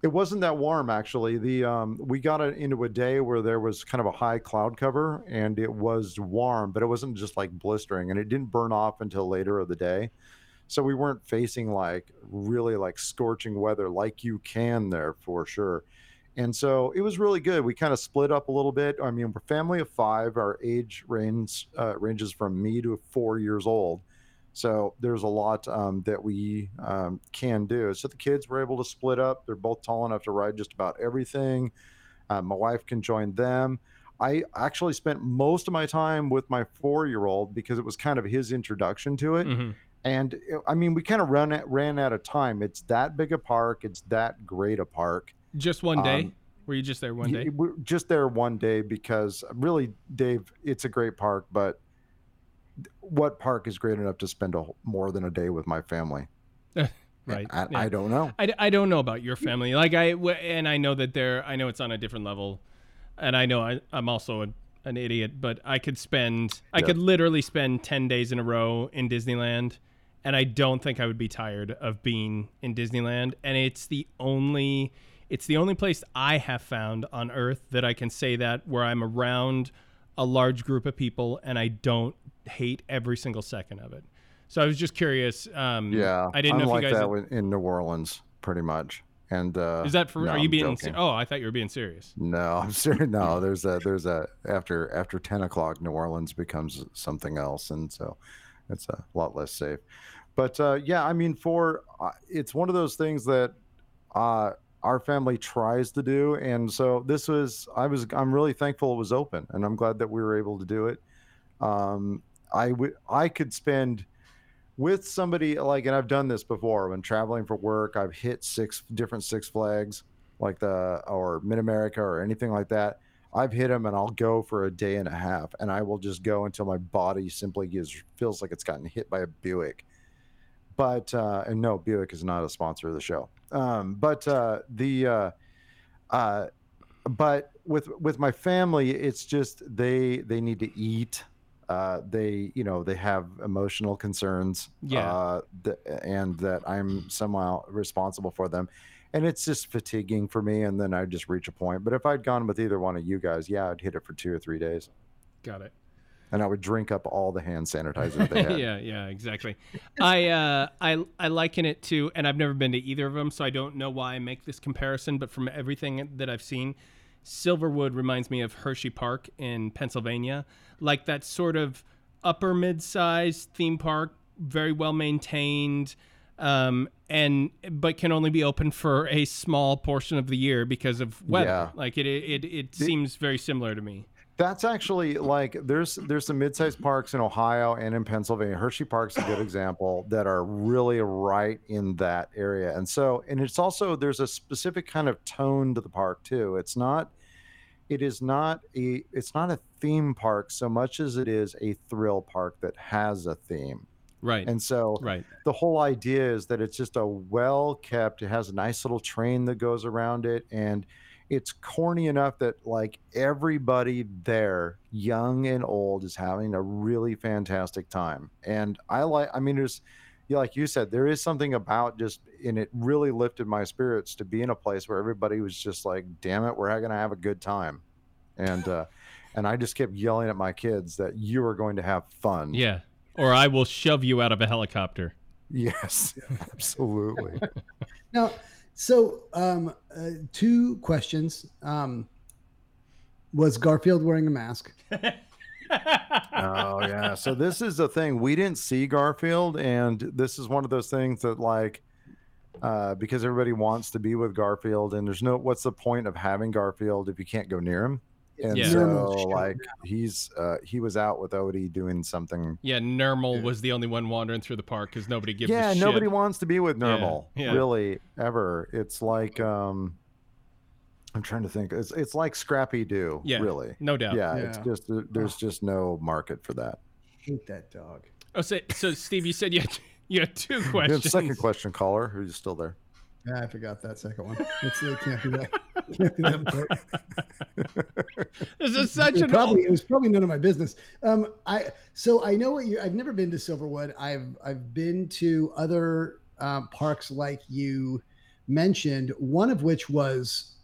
It wasn't that warm actually. The um, we got into a day where there was kind of a high cloud cover and it was warm, but it wasn't just like blistering, and it didn't burn off until later of the day. So we weren't facing like really like scorching weather like you can there for sure. And so it was really good. We kind of split up a little bit. I mean, we're family of five. Our age range uh, ranges from me to four years old. So there's a lot um, that we um, can do. So the kids were able to split up. They're both tall enough to ride just about everything. Uh, my wife can join them. I actually spent most of my time with my four year old because it was kind of his introduction to it. Mhm. And I mean, we kind of run ran out of time. It's that big a park. It's that great a park. Just one day? Um, Were you just there one day? We're just there one day because really, Dave, it's a great park, but what park is great enough to spend a, more than a day with my family? Right. I, yeah. I don't know. I, I don't know about your family. Like I, and I know that they're I know it's on a different level, and I know I, I'm also a, an idiot, but I could spend I Yeah. could literally spend ten days in a row in Disneyland, and I don't think I would be tired of being in Disneyland. And it's the only it's the only place I have found on Earth that I can say that where I'm around a large group of people and I don't hate every single second of it. So I was just curious. Um, Yeah, I didn't I'm know if like you guys. that in- in New Orleans, pretty much. And uh, Is that for? no, are you I'm being? Oh, I thought you were being serious. No, I'm serious. No, there's a there's a after after ten o'clock, New Orleans becomes something else, and so it's a lot less safe. But uh, yeah, I mean, for uh, it's one of those things that uh, our family tries to do, and so this was I was I'm really thankful it was open, and I'm glad that we were able to do it. Um, I would I could spend with somebody like and I've done this before when traveling for work I've hit six different Six Flags like the or Mid America or anything like that. I've hit them and I'll go for a day and a half and I will just go until my body simply gives feels like it's gotten hit by a Buick. But uh and no Buick is not a sponsor of the show. Um but uh the uh uh but with with my family it's just they they need to eat uh, they you know they have emotional concerns Yeah. uh, th- and that i'm somehow responsible for them and it's just fatiguing for me and then i just reach a point but if i'd gone with either one of you guys yeah i'd hit it for two or three days Got it. and i would drink up all the hand sanitizer they had yeah, yeah, exactly. I uh, I I liken it to, and I've never been to either of them, so I don't know why I make this comparison. But from everything that I've seen, Silverwood reminds me of Hershey Park in Pennsylvania, like that sort of upper mid-sized theme park, very well maintained. Um, and but can only be open for a small portion of the year because of weather. Yeah. Like it, it, it seems very similar to me. That's actually like there's there's some mid-sized parks in Ohio and in Pennsylvania. Hershey Park's a good example that are really right in that area. And so and it's also there's a specific kind of tone to the park too. It's not it is not a it's not a theme park so much as it is a thrill park that has a theme. Right. And so right. the whole idea is that it's just a well kept it has a nice little train that goes around it and it's corny enough that like everybody there young and old is having a really fantastic time. And i like i mean there's yeah, like you said there is something about just and it really lifted my spirits to be in a place where everybody was just like damn it we're going to have a good time. And uh and i just kept yelling at my kids that you are going to have fun. Yeah. Or I will shove you out of a helicopter. yes. Absolutely. Now, so um, uh, two questions. Um, was Garfield wearing a mask? oh yeah. So this is the thing. We didn't see Garfield, and this is one of those things that like uh, because everybody wants to be with Garfield, and there's no what's the point of having Garfield if you can't go near him? And Yeah. so Nermal's like he's uh, he was out with Odie doing something. Yeah, Nermal was the only one wandering through the park because nobody gives yeah, a shit. nobody wants to be with Yeah, Nermal yeah. really ever. It's like um, I'm trying to think. It's it's like Scrappy Doo. Yeah, really. no doubt. Yeah, it's just there's just no market for that. hate that dog. Oh, so, so Steve, you said you had, you had two You have questions. second question, caller. Who's still there? Yeah, I forgot that second one. It's, it can't be that. Can't be that. This is such it an probably it was probably none of my business. Um, I so I know what you. I've never been to Silverwood. I've I've been to other um, parks like you mentioned. One of which was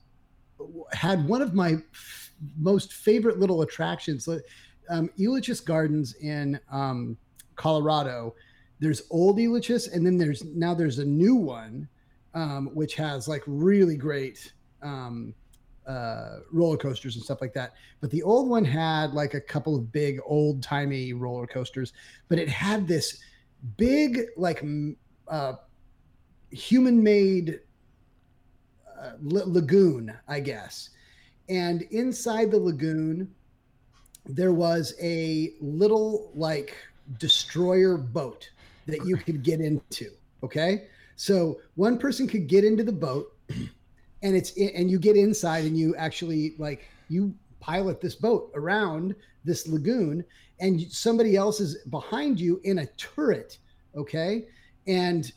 had one of my f- most favorite little attractions. Um, Elitch's Gardens in um, Colorado. There's old Elitch's, and then there's now there's a new one, um, which has like really great. Um, uh, roller coasters and stuff like that. But the old one had like a couple of big old timey roller coasters, but it had this big like uh, human made uh, la- lagoon, I guess. And inside the lagoon, there was a little like destroyer boat that you could get into. Okay. So one person could get into the boat and it's and you get inside and you actually like you pilot this boat around this lagoon and somebody else is behind you in a turret okay and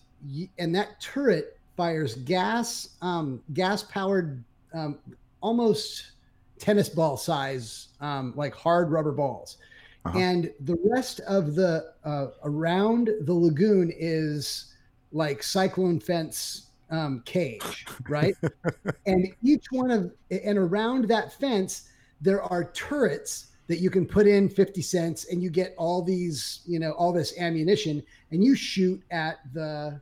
and that turret fires gas um gas powered um almost tennis ball size um like hard rubber balls Uh-huh. and the rest of the uh around the lagoon is like cyclone fence um, cage, right? and each one of and around that fence there are turrets that you can put in 50 cents and you get all these, you know, all this ammunition and you shoot at the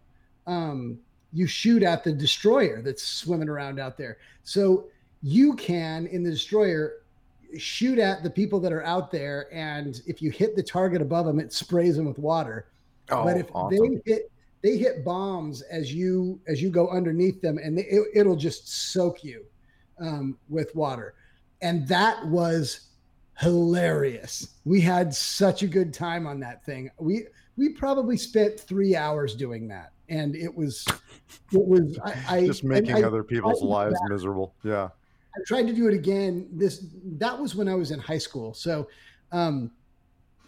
um you shoot at the destroyer that's swimming around out there. So you can in the destroyer shoot at the people that are out there and if you hit the target above them it sprays them with water Oh, but if awesome. they hit they hit bombs as you as you go underneath them and they, it, it'll just soak you um, with water and that was hilarious we had such a good time on that thing we we probably spent three hours doing that and it was it was i, I just making I, other people's lives miserable. Yeah. I tried to do it again. This that was when I was in high school. So um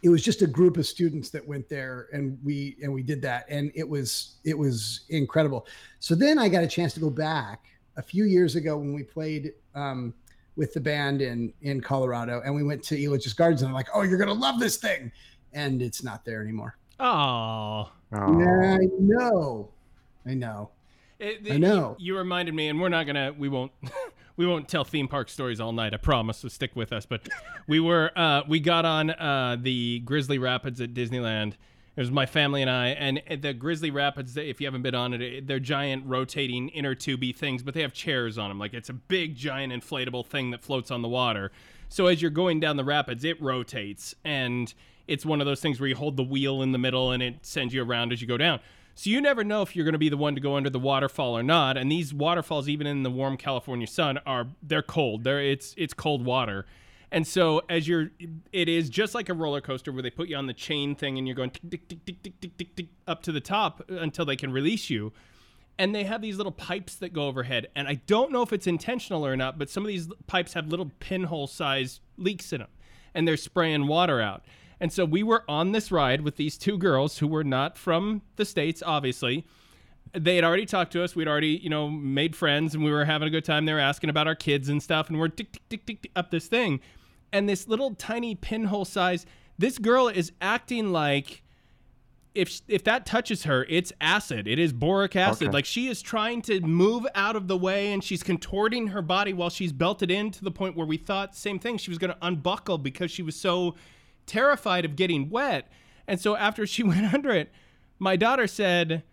it was just a group of students that went there and we and we did that and it was it was incredible. So then I got a chance to go back a few years ago when we played um with the band in in Colorado and we went to Elitch's Gardens and I'm like, "Oh, you're going to love this thing." And it's not there anymore. Oh. Yeah, I know. I know. It, I know. You, you reminded me, and we're not gonna. We won't. we won't tell theme park stories all night. I promise. So stick with us. But we were. Uh, we got on uh, the Grizzly Rapids at Disneyland. It was my family and I, and the Grizzly Rapids. If you haven't been on it, they're giant rotating inner tubey things, but they have chairs on them. Like it's a big, giant inflatable thing that floats on the water. So as you're going down the rapids, it rotates, and it's one of those things where you hold the wheel in the middle, and it sends you around as you go down. So you never know if you're going to be the one to go under the waterfall or not. And these waterfalls, even in the warm California sun, are they're cold. They're it's it's cold water. And so as you're, it is just like a roller coaster where they put you on the chain thing and you're going tick, tick, tick, tick, tick, tick, tick, up to the top until they can release you. And they have these little pipes that go overhead. And I don't know if it's intentional or not, but some of these pipes have little pinhole sized leaks in them and they're spraying water out. And so we were on this ride with these two girls who were not from the States, obviously. They had already talked to us. We'd already, you know, made friends and we were having a good time. They were asking about our kids and stuff. And we're tick, tick, tick, tick, tick up this thing. And this little tiny pinhole size, this girl is acting like if if that touches her, it's acid. It is boric acid. Okay. Like she is trying to move out of the way and she's contorting her body while she's belted in to the point where we thought same thing. She was going to unbuckle because she was so terrified of getting wet. And so after she went under it, my daughter said,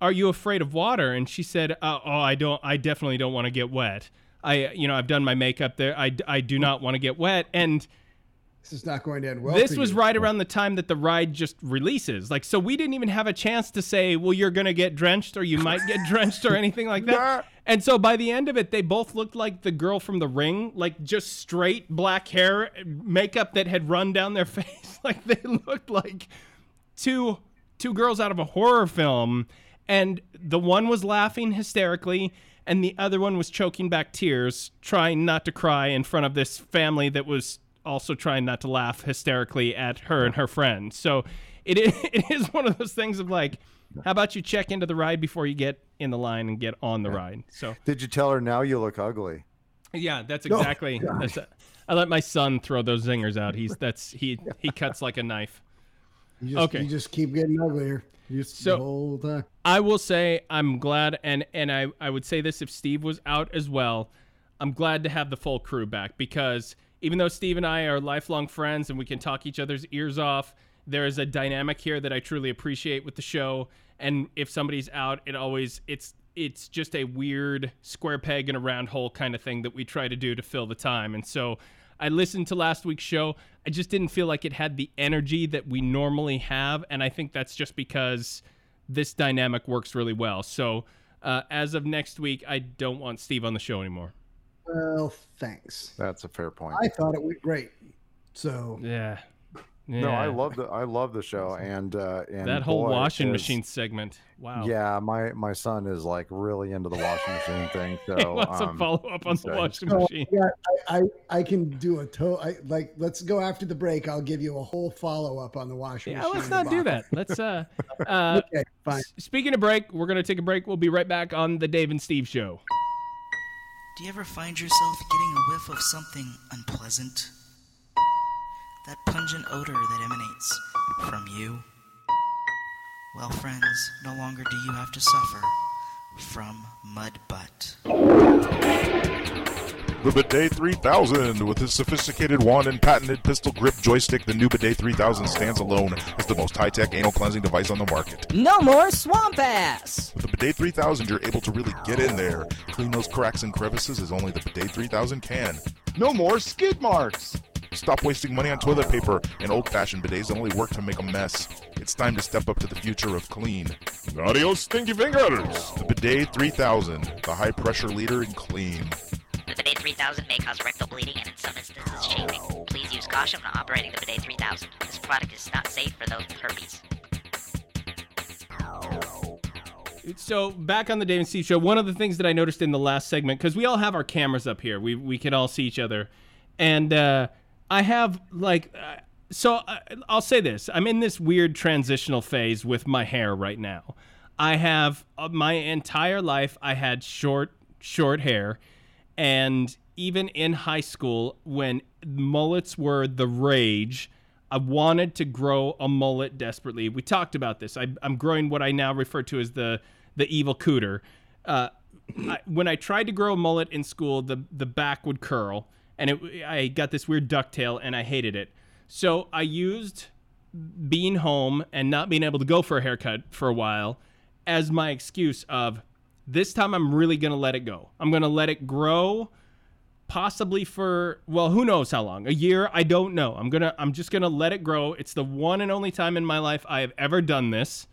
"Are you afraid of water?" And she said, uh, "Oh, I don't. I definitely don't want to get wet. I, you know, I've done my makeup there. I, I do not want to get wet." And This is not going to end well. this was you. right around the time that the ride just releases. Like, so we didn't even have a chance to say, well, you're going to get drenched or you might get drenched or anything like that. And so by the end of it, they both looked like the girl from the ring, like just straight black hair, makeup that had run down their face. like they looked like two two girls out of a horror film. And the one was laughing hysterically, and the other one was choking back tears, trying not to cry in front of this family that was also trying not to laugh hysterically at her and her friend. So it is, it is one of those things of like, how about you check into the ride before you get in the line and get on the ride? So Did you tell her now you look ugly? yeah, that's exactly. that's I let my son throw those zingers out. He's that's he he cuts like a knife. You just, okay. You just keep getting uglier. You just So- the whole time. I will say I'm glad, and and I I would say this if Steve was out as well. I'm glad to have the full crew back because even though Steve and I are lifelong friends and we can talk each other's ears off, there is a dynamic here that I truly appreciate with the show. And if somebody's out, it always it's it's just a weird square peg in a round hole kind of thing that we try to do to fill the time. And so I listened to last week's show. I just didn't feel like it had the energy that we normally have, and I think that's just because this dynamic works really well. So uh, as of next week, I don't want Steve on the show anymore. Well, thanks. That's a fair point. I thought it went great. So Yeah. No, I love the I love the show and uh and that whole boy, washing is- machine segment. Wow. Yeah, my my son is like really into the washing machine thing. So He wants um, to follow up on the so- washing So, machine. yeah, I, I I can do a to I like let's go after the break. I'll give you a whole follow up on the washing Yeah, machine. let's not do that. Let's uh, uh Okay, fine. s- speaking of break, we're gonna take a break. We'll be right back on the Dave and Steve show. Do you ever find yourself getting a whiff of something unpleasant? That pungent odor that emanates from you? Well, friends, no longer do you have to suffer from mud butt. The Bidet 3000. With its sophisticated wand and patented pistol grip joystick, the new Bidet 3000 stands alone as the most high-tech anal cleansing device on the market. No more swamp ass! With the Bidet 3000, you're able to really get in there, clean those cracks and crevices as only the Bidet 3000 can. No more skid marks. Stop wasting money on toilet paper and old-fashioned bidets that only work to make a mess. It's time to step up to the future of clean. Adios, stinky fingers. The Bidet 3000, the high-pressure leader in clean. The Bidet 3000 may cause rectal bleeding and in some instances chafing. Please use caution when operating the Bidet 3000. This product is not safe for those with herpes. So back on the Dave and Steve show, one of the things that I noticed in the last segment, because we all have our cameras up here, we we can all see each other, and uh, I have like, uh, so uh, I'll say this: I'm in this weird transitional phase with my hair right now. I have uh, my entire life I had short short hair, and even in high school when mullets were the rage. I wanted to grow a mullet desperately. We talked about this. I, I'm growing what I now refer to as the the evil cooter. Uh, I, when I tried to grow a mullet in school, the the back would curl, and it, I got this weird ducktail, and I hated it. So I used being home and not being able to go for a haircut for a while as my excuse of this time I'm really gonna let it go. I'm gonna let it grow possibly for well who knows how long. A year i don't know. I'm gonna i'm just gonna let it grow. It's the one and only time in my life i have ever done this.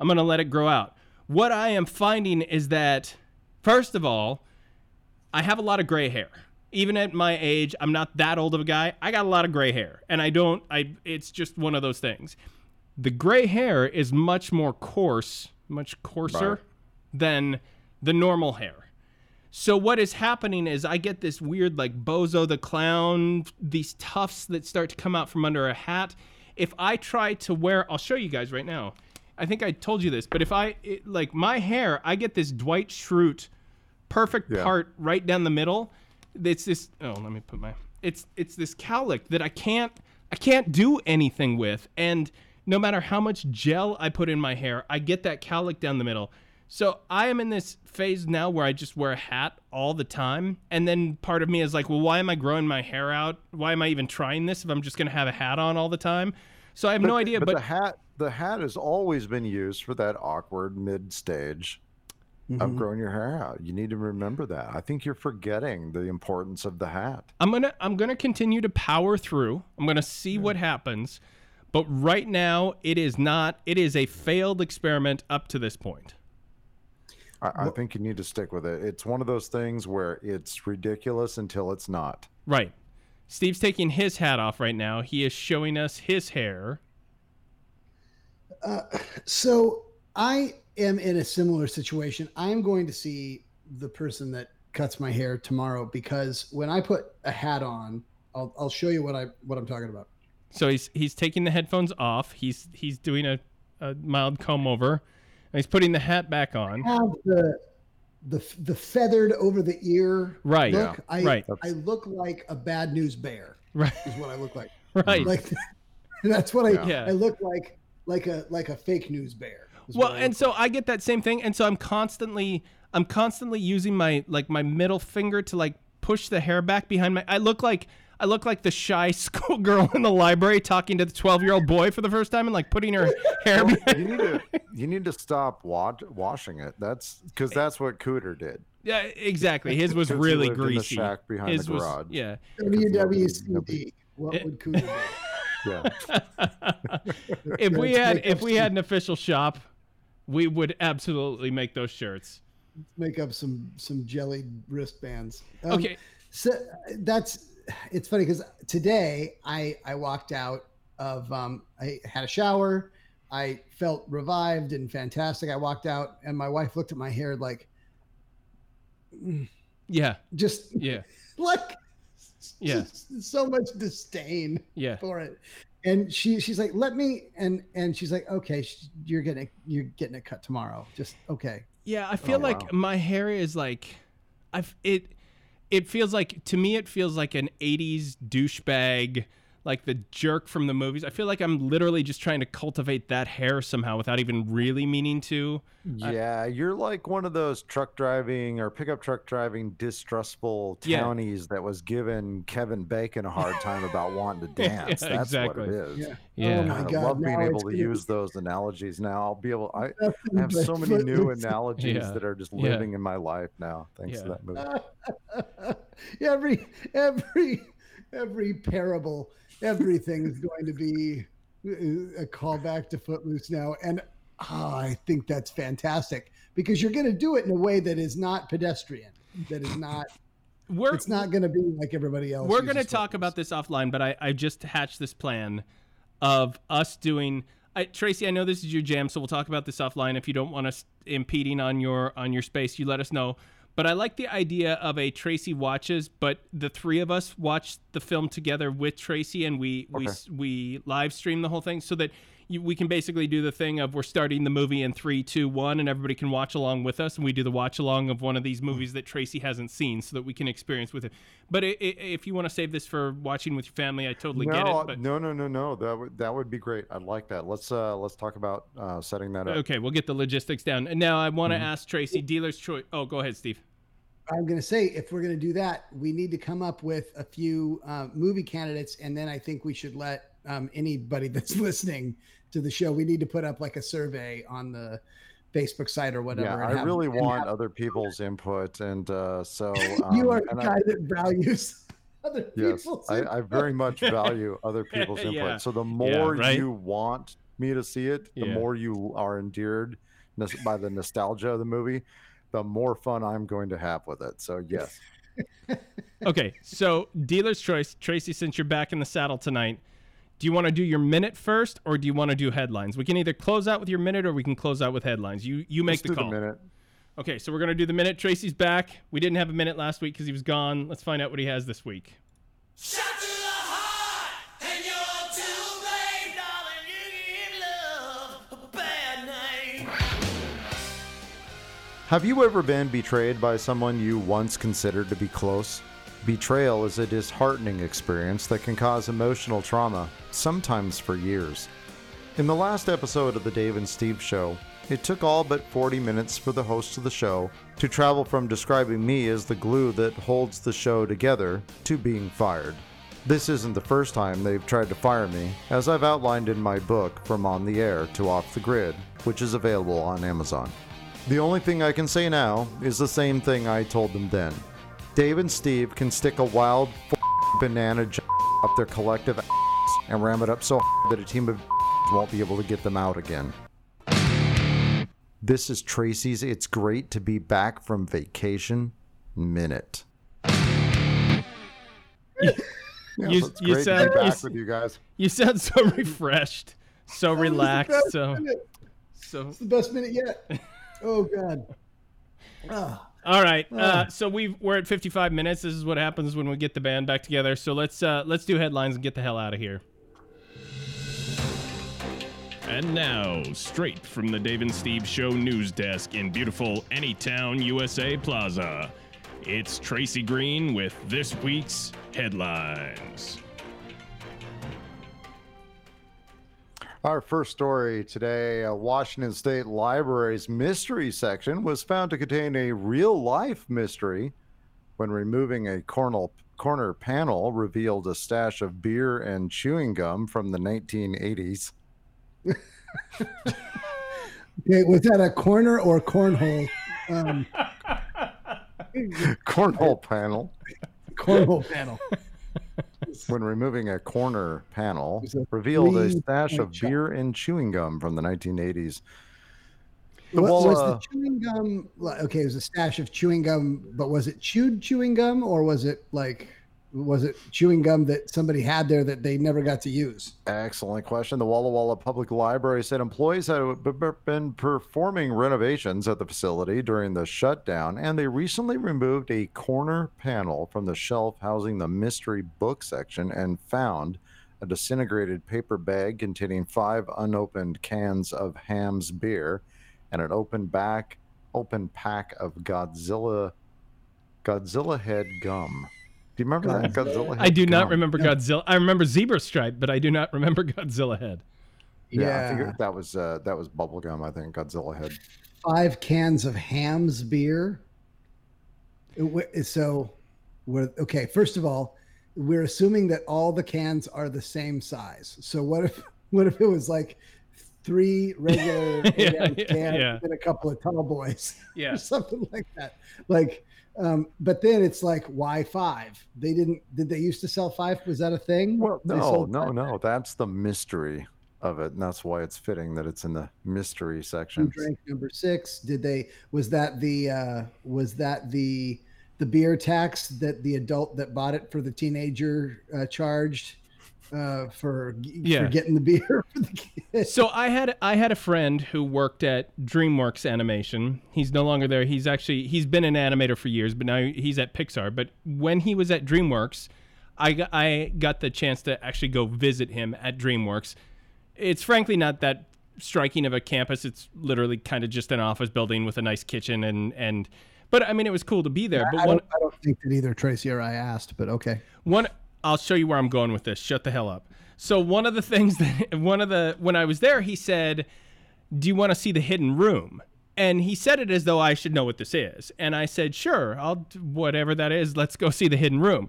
I'm gonna let it grow out. What i am finding is that first of all i have a lot of gray hair. Even at my age i'm not that old of a guy. I got a lot of gray hair and i don't i it's just one of those things. The gray hair is much more coarse much coarser Right. Than the normal hair so what is happening is I get this weird like Bozo the clown, these tufts that start to come out from under a hat. If I try to wear, I'll show you guys right now. I think I told you this, but if I it, like my hair, I get this Dwight Schrute perfect Yeah. part right down the middle. It's this. Oh, let me put my. It's it's this cowlick that I can't I can't do anything with, and no matter how much gel I put in my hair, I get that cowlick down the middle. So I am in this phase now where I just wear a hat all the time, and then part of me is like, well, why am I growing my hair out? Why am I even trying this if I'm just gonna have a hat on all the time? So I have no idea, but, but the hat the hat has always been used for that awkward mid stage. of mm-hmm. growing your hair out. You need to remember that. I think you're forgetting the importance of the hat. I'm gonna I'm gonna continue to power through. I'm gonna see what happens. But right now, it is not. It is a failed experiment up to this point. I, I think you need to stick with it. It's one of those things where it's ridiculous until it's not. Right. Steve's taking his hat off right now. He is showing us his hair. Uh, so I am in a similar situation. I'm going to see the person that cuts my hair tomorrow because when I put a hat on, I'll, I'll show you what I what I'm talking about. So he's he's taking the headphones off. He's he's doing a, a mild comb over, and he's putting the hat back on. Have the the the feathered over the ear Right. look. Yeah. I Right. I look like a bad news bear. Right. Is what I look like. Right. Like that's what I Yeah. I look like like a like a fake news bear. Well, and look so I get that same thing, and so I'm constantly I'm constantly using my like my middle finger to like push the hair back behind my. I look like I look like the shy schoolgirl in the library talking to the 12 year old boy for the first time and like putting her hair behind. You need to you need to stop wa- washing it. That's because that's what Cooter did. Yeah, exactly. His was Because he really lived in the greasy. shack behind the His was garage. yeah. WWCD. What would Cooter do? Yeah. If we had if we had an official shop, we would absolutely make those shirts. make up some some jelly wristbands. Um, Okay. so that's it's funny because today I I walked out of um I had a shower, I felt revived and fantastic. I walked out and my wife looked at my hair like Yeah. just Yeah. like Yeah. just so much disdain Yeah. for it. And she she's like, let me and and she's like, okay, you're getting you're getting it cut tomorrow. Just okay. Yeah, I feel Oh, like wow. my hair is like, I've it, it feels like to me it feels like an '80s douchebag, like the jerk from the movies. I feel like I'm literally just trying to cultivate that hair somehow without even really meaning to. Yeah, you're like one of those truck driving or pickup truck driving distrustful Yeah. townies that was giving Kevin Bacon a hard time about wanting to Yeah, dance. That's exactly. what it is. Yeah. Yeah. Oh my God, I God, love being now able to gonna use those analogies now. I'll be able. I, I have so many new analogies Yeah. that are just Yeah. living in my life now, thanks Yeah. to that movie. every every every parable everything is going to be uh, a callback to footloose now and ah, i think that's fantastic because you're going to do it in a way that is not pedestrian that is not We're it's not going to be like everybody else we're gonna talk Footloose. about this offline, but I I just hatched this plan of us doing. I, Tracy, I know this is your jam, so we'll talk about this offline. If you don't want us impeding on your on your space, you let us know. But I like the idea of a Tracy watches, but the three of us watch the film together with Tracy, and we we Okay. we live stream the whole thing, so that we can basically do the thing of we're starting the movie in three, two, one, and everybody can watch along with us, and we do the watch along of one of these movies that Tracy hasn't seen, so that we can experience with it. But i i if you want to save this for watching with your family, I totally get it. But no, no, no, no. That would that would be great. I'd like that. Let's uh let's talk about uh setting that up. okay, we'll get the logistics down. And now I want to Mm-hmm. ask Tracy, dealer's choice. Oh, go ahead, Steve. i'm going to say if we're going to do that we need to come up with a few uh, movie candidates and then i think we should let um, anybody that's listening to the show we need to put up like a survey on the facebook site or whatever Yeah, I really and want other people's input, and uh, so you um, are and a I- guy that values other Yes, people's I, input. I very much value other people's input. Yeah. So the Yeah, more right? you want me to see it, the Yeah. more you are endeared by the nostalgia of the movie, the more fun I'm going to have with it. So yes, Okay, so dealer's choice, Tracy. Since you're back in the saddle tonight, do you want to do your minute first, or do you want to do headlines? We can either close out with your minute, or we can close out with headlines. You you make let's the do call. the minute. Okay, so we're gonna do the minute. Tracy's back. We didn't have a minute last week because he was gone. Let's find out what he has this week. Have you ever been betrayed by someone you once considered to be close? Betrayal is a disheartening experience that can cause emotional trauma, sometimes for years. In the last episode of the Dave and Steve show, it took all but 40 minutes for the host of the show to travel from describing me as the glue that holds the show together to being fired. This isn't the first time they've tried to fire me, as I've outlined in my book From On the Air to Off the Grid, which is available on Amazon. The only thing I can say now is the same thing I told them then. Dave and Steve can stick a wild banana j- up their collective ass and ram it up so that a team of won't be able to get them out again. This is Tracy's It's Great to Be Back from Vacation Minute. You- Yes, it's you great sound- to be you back s- with you guys. You sound so refreshed, so relaxed, so so. It's the best minute yet. Oh God. Ah. All right, uh, so we've we're at 55 minutes. This is what happens when we get the band back together. So let's uh, let's do headlines and get the hell out of here. And now, straight from the Dave and Steve Show news desk in beautiful Anytown, USA Plaza, it's Tracy Green with this week's headlines. Our first story today uh, Washington State Library's mystery section was found to contain a real life mystery when removing a corner, corner panel revealed a stash of beer and chewing gum from the 1980s. Okay, was that a corner or cornhole? Um, Cornhole panel. cornhole panel. When removing a corner panel a revealed a stash of shot. beer and chewing gum from the 1980s. The What, wall, was uh, the chewing gum okay? It was a stash of chewing gum, but was it chewed chewing gum or was it like was it chewing gum that somebody had there that they never got to use? Excellent question. The Walla Walla Public Library said employees had been performing renovations at the facility during the shutdown, and they recently removed a corner panel from the shelf housing the mystery book section and found a disintegrated paper bag containing five unopened cans of Hamm's beer and an open back, open pack of Godzilla, Godzilla head gum. Do you remember that Godzilla? I head do not gum? remember Godzilla. I remember Zebra Stripe, but I do not remember Godzilla Head. Yeah, I figured that was uh, that was bubblegum. I think Godzilla head. five cans of Hamm's beer. It So, we're okay. First of all, we're assuming that all the cans are the same size. So what if what if it was like three regular eight ounce yeah, cans yeah. and a couple of tall boys, Yeah. or something like that? Like, um, but then it's like why five? They didn't. Did they used to sell five? Was that a thing? Well, no, no, five no. That's the mystery of it, and that's why it's fitting that it's in the mystery Who section. drank number six? Did they? Was that the? uh Was that the? The beer tax that the adult that bought it for the teenager uh, charged uh, for, Yeah. for getting the beer for the kid. So I had I had a friend who worked at DreamWorks Animation. He's no longer there. He's actually he's been an animator for years, but now he's at Pixar. But when he was at DreamWorks, I got, I got the chance to actually go visit him at DreamWorks. It's frankly not that striking of a campus. It's literally kind of just an office building with a nice kitchen and and. But I mean, it was cool to be there. But I one don't, I don't think that either Tracy or I asked, but okay. one I'll show you where I'm going with this. Shut the hell up. So one of the things that one of the when I was there, he said, "Do you want to see the hidden room?" And he said it as though I should know what this is. And I said, "Sure, I'll whatever that is. Let's go see the hidden room."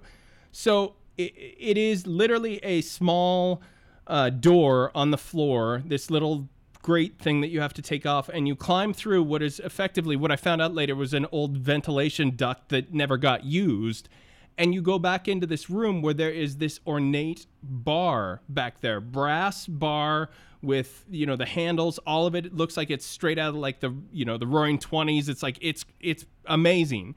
So it, it is literally a small uh, door on the floor. This little great thing that you have to take off and you climb through what is effectively what I found out later was an old ventilation duct that never got used and you go back into this room where there is this ornate bar back there brass bar with you know the handles all of it, it looks like it's straight out of like the you know the roaring 20s it's like it's it's amazing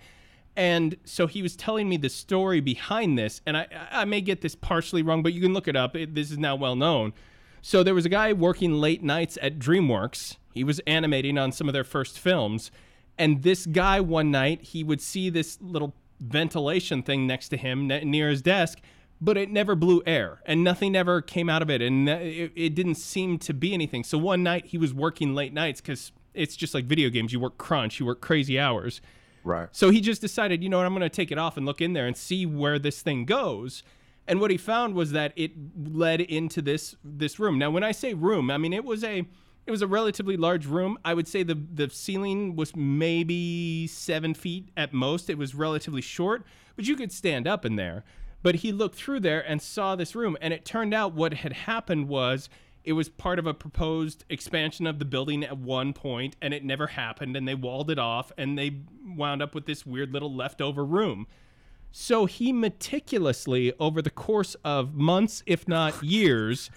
and so he was telling me the story behind this and i i may get this partially wrong but you can look it up it, this is now well known so there was a guy working late nights at DreamWorks. He was animating on some of their first films. And this guy one night, he would see this little ventilation thing next to him near his desk, but it never blew air and nothing ever came out of it. And it, it didn't seem to be anything. So one night he was working late nights because it's just like video games. You work crunch, you work crazy hours. Right. So he just decided, you know what, I'm going to take it off and look in there and see where this thing goes. And what he found was that it led into this this room. Now, when I say room, I mean it was a it was a relatively large room. I would say the the ceiling was maybe seven feet at most. It was relatively short, but you could stand up in there. But he looked through there and saw this room, and it turned out what had happened was It was part of a proposed expansion of the building at one point, and it never happened. And they walled it off, and they wound up with this weird little leftover room. So he meticulously, over the course of months, if not years,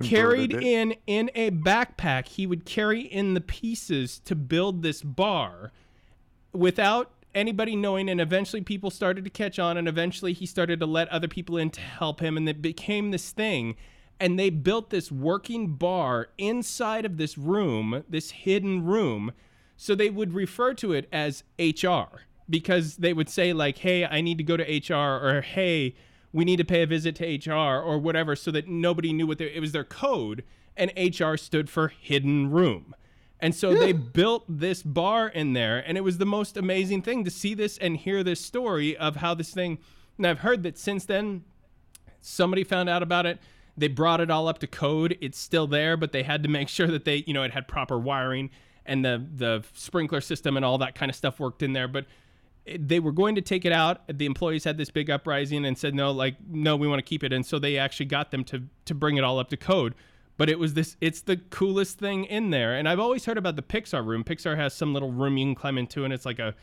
carried it. in in a backpack. He would carry in the pieces to build this bar without anybody knowing and eventually people started to catch on and eventually he started to let other people in to help him and it became this thing and they built this working bar inside of this room this hidden room so they would refer to it as HR because they would say like hey I need to go to HR or hey we need to pay a visit to HR or whatever so that nobody knew what it was their code and HR stood for hidden room. And so they built this bar in there, and it was the most amazing thing to see this and hear this story of how this thing. And I've heard that since then, somebody found out about it. They brought it all up to code. It's still there, but they had to make sure that they, you know, it had proper wiring and the the sprinkler system and all that kind of stuff worked in there. But they were going to take it out. The employees had this big uprising and said, no, like, no, we want to keep it. And so they actually got them to to bring it all up to code. But it was this, it's the coolest thing in there. And I've always heard about the Pixar room. Pixar has some little room you can climb into, and it's like a,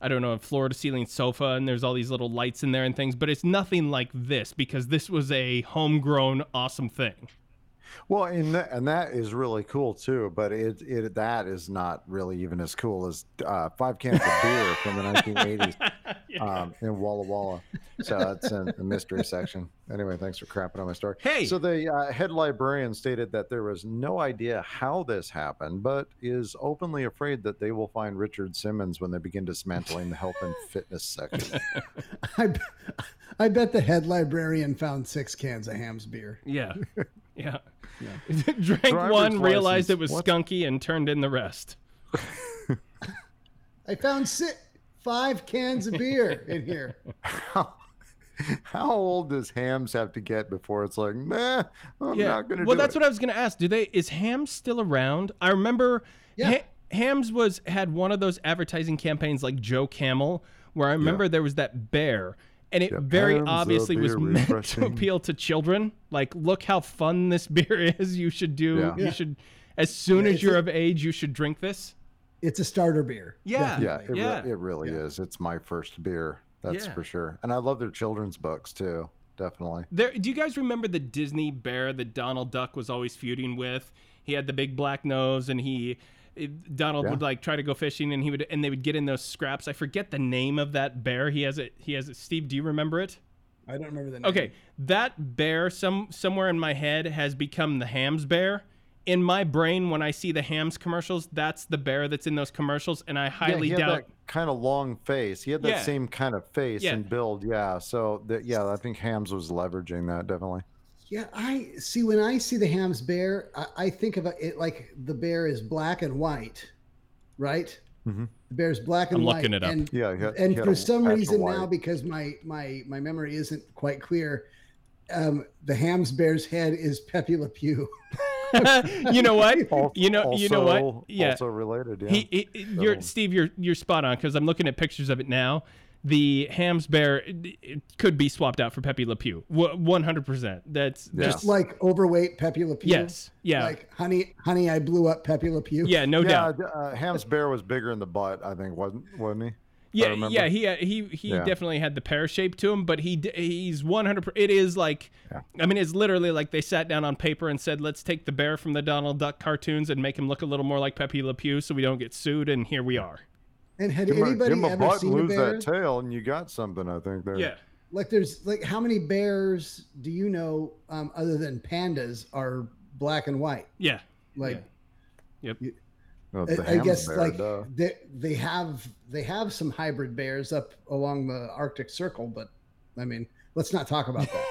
I don't know, a floor to ceiling sofa, and there's all these little lights in there and things. But it's nothing like this because this was a homegrown, awesome thing. Well, and that, and that is really cool too. But it it that is not really even as cool as uh, five cans of beer from the 1980s um, in Walla Walla. So that's in the mystery section. Anyway, thanks for crapping on my story. Hey! so the uh, head librarian stated that there was no idea how this happened, but is openly afraid that they will find Richard Simmons when they begin dismantling the health and fitness section. I, I bet the head librarian found six cans of Hamm's beer. Yeah. Yeah. Drank Driver's one, realized it was license. skunky, and turned in the rest. I found six, five cans of beer in here. How old does Hamm's have to get before it's like, nah, I'm yeah. not going to do that. well, that's it. what I was going to ask. Do they is Hamm's still around? I remember Yeah. Ha- Hamm's was had one of those advertising campaigns like Joe Camel, where I remember there was that bear, and it very uh, obviously was beer meant to appeal to children. Like, look how fun this beer is. You should do. Yeah. You Yeah. should, as soon Yeah, as you're a- of age, you should drink this. It's a starter beer. Yeah. Yeah, it, re- Yeah. it really is. It's my first beer. That's Yeah. for sure. And I love their children's books too. Definitely. There, do you guys remember the Disney bear that Donald Duck was always feuding with? He had the big black nose, and he it- Donald Yeah. would like try to go fishing, and he would, and they would get in those scraps. I forget the name of that bear. He has it. He has it. Steve, do you remember it? I don't remember the name. Okay, that bear, some somewhere in my head, has become the Hamm's bear. In my brain, when I see the Hamm's commercials, that's the bear that's in those commercials, and I Yeah, highly he had doubt. that kind of long face. He had that Yeah. same kind of face Yeah. and build. Yeah. So that yeah, I think Hamm's was leveraging that definitely. Yeah, I see. When I see the Hamm's bear, I, I think of it like the bear is black and white, right? Mhm. The bear's black and I'm white. looking it up. And, Yeah. Had, and for some reason now, because my my my memory isn't quite clear, um, the Hamm's bear's head is Pepe Le Pew. you know what? Al- you know. you know what? Yeah. Also related. Yeah. He, he you're So- Steve. You're you're spot on because I'm looking at pictures of it now. The Hamm's bear it, it could be swapped out for Pepe Le Pew. One hundred percent. That's Yeah. that's like overweight Pepe Le Pew. yes, yeah, Like honey, honey, I blew up Pepe Le Pew. yeah, no yeah. doubt. Uh, Hamm's bear was bigger in the butt. I think wasn't wasn't he? Yeah, yeah. He he he Yeah. definitely had the pear shape to him, but he he's one hundred. It is like, I mean, it's literally like they sat down on paper and said, "Let's take the bear from the Donald Duck cartoons and make him look a little more like Pepe Le Pew, so we don't get sued." And here we are. And had Give anybody give him a ever butt seen and a lose bear? that tail, and you got something. I think there. Yeah. like there's like how many bears do you know um, other than pandas are black and white Yeah. like Yep. I, the I Hamm's guess bear, like duh. they, they have they have some hybrid bears up along the arctic circle but i mean let's not talk about that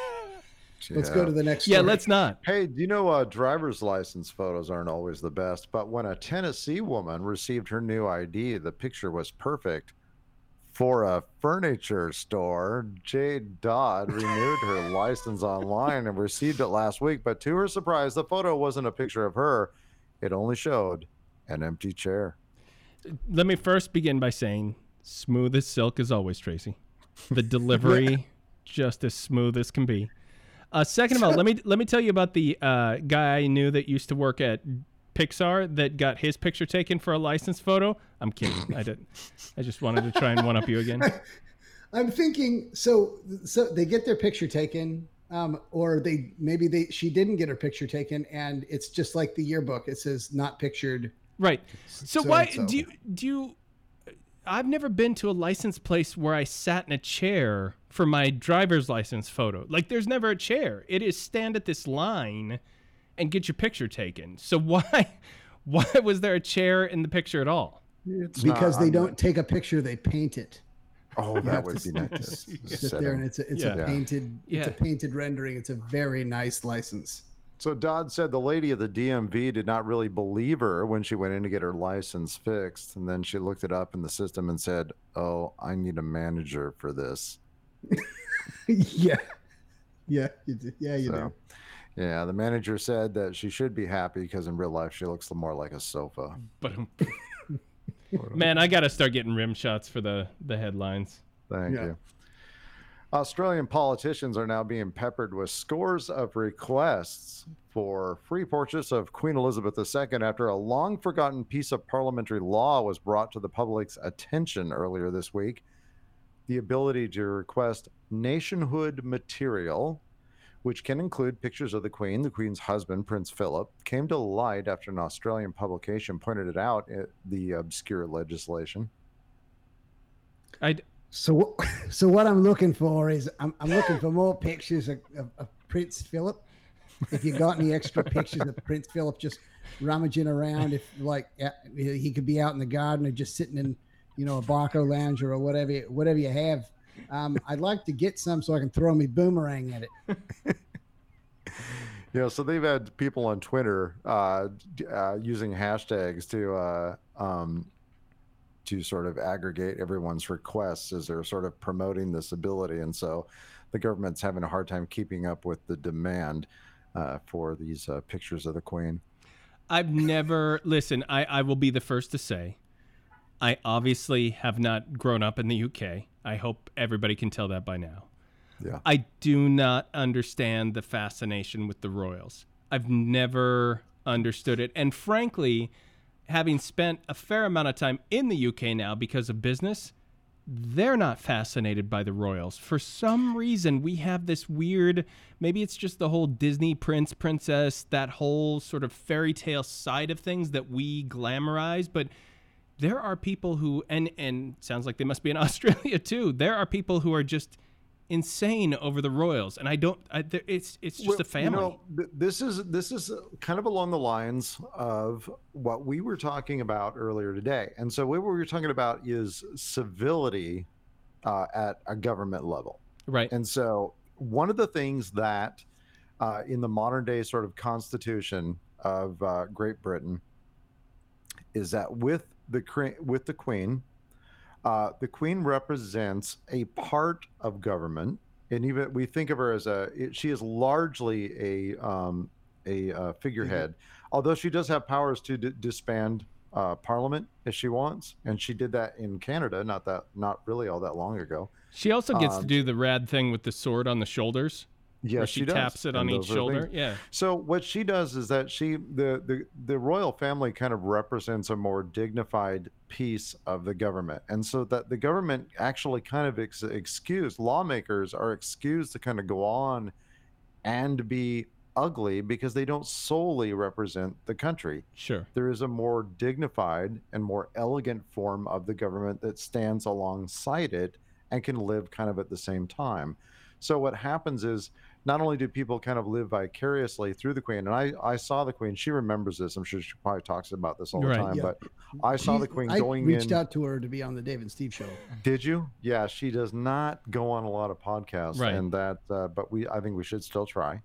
let's go to the next one. Yeah. story. Let's not. Hey, do you know uh, driver's license photos aren't always the best? But when a Tennessee woman received her new ID, the picture was perfect. For a furniture store, Jade Dodd renewed her license online and received it last week. But to her surprise, the photo wasn't a picture of her, it only showed an empty chair. Let me first begin by saying, smooth as silk as always, Tracy. The delivery, just as smooth as can be. Uh, second of all, let me let me tell you about the uh, guy I knew that used to work at Pixar that got his picture taken for a license photo. I'm kidding. I didn't. I just wanted to try and one up you again. I'm thinking so so they get their picture taken um, or they maybe they she didn't get her picture taken and it's just like the yearbook it says not pictured Right. So, So why so. do you do you? I've never been to a license place where I sat in a chair for my driver's license photo. Like, there's never a chair. It is stand at this line and get your picture taken. So why, why was there a chair in the picture at all? It's because not- they I'm- don't take a picture they paint it Oh, You that have would to be nice. sit there and it's a, it's Yeah. a painted it's a painted rendering it's a very nice license So Dodd said the lady at the DMV did not really believe her when she went in to get her license fixed, and then she looked it up in the system and said, "Oh, I need a manager for this." yeah yeah you do. yeah you So, yeah, the manager said that she should be happy because in real life she looks more like a sofa. But man, I gotta start getting rim shots for the the headlines. Thank Yeah. you. Australian politicians are now being peppered with scores of requests for free purchase of Queen Elizabeth II after a long forgotten piece of parliamentary law was brought to the public's attention earlier this week. The ability to request nationhood material, which can include pictures of the Queen, the Queen's husband, Prince Philip, came to light after an Australian publication pointed it out, uh, the obscure legislation. I so so what i'm looking for is i'm, I'm looking for more pictures of, of, of prince philip if you got any extra pictures of prince philip just rummaging around if like yeah, he could be out in the garden or just sitting in you know a Barcalounger or whatever whatever you have um, i'd like to get some so i can throw me boomerang at it Yeah, so they've had people on Twitter uh, uh, using hashtags to uh, um, to sort of aggregate everyone's requests as they're sort of promoting this ability, and so the government's having a hard time keeping up with the demand uh, for these uh, pictures of the Queen. I've never listen. I I will be the first to say, I obviously have not grown up in the UK. I hope everybody can tell that by now. Yeah. I do not understand the fascination with the royals. I've never understood it. And frankly, having spent a fair amount of time in the UK now because of business, they're not fascinated by the royals. For some reason, we have this weird maybe it's just the whole Disney prince, princess, that whole sort of fairy tale side of things that we glamorize, but there are people who and and sounds like they must be in Australia too. There are people who are just insane over the royals and I don't I, there- it's it's just Well, a family. You know, this is this is kind of along the lines of what we were talking about earlier today, and so what we were talking about is civility uh, at a government level. right. And so, one of the things that uh, in the modern day sort of constitution of uh, Great Britain is that with the with the Queen, uh, the Queen represents a part of government, and even we think of her as a it- she is largely a um, a uh, figurehead, although she does have powers to d- disband uh, Parliament if she wants, and she did that in Canada, not that not really all that long ago. She also gets to um, do the rad thing with the sword on the shoulders. Yes, she, she taps it on each shoulder. things- Yeah. So what she does is that she the the the royal family kind of represents a more dignified piece of the government, and so that the government actually kind of ex- excused lawmakers are excused to kind of go on and be ugly because they don't solely represent the country. Sure. There is a more dignified and more elegant form of the government that stands alongside it and can live kind of at the same time. So what happens is not only do people kind of live vicariously through the queen, and I, I saw the queen, she remembers this. I'm sure she probably talks about this all the Right. time, Yeah. but I saw the She's- queen I going reached in. out to her to be on the Dave and Steve show. Did you? Yeah, she does not go on a lot of podcasts, Right. and that. Uh, but we, I think we should still try,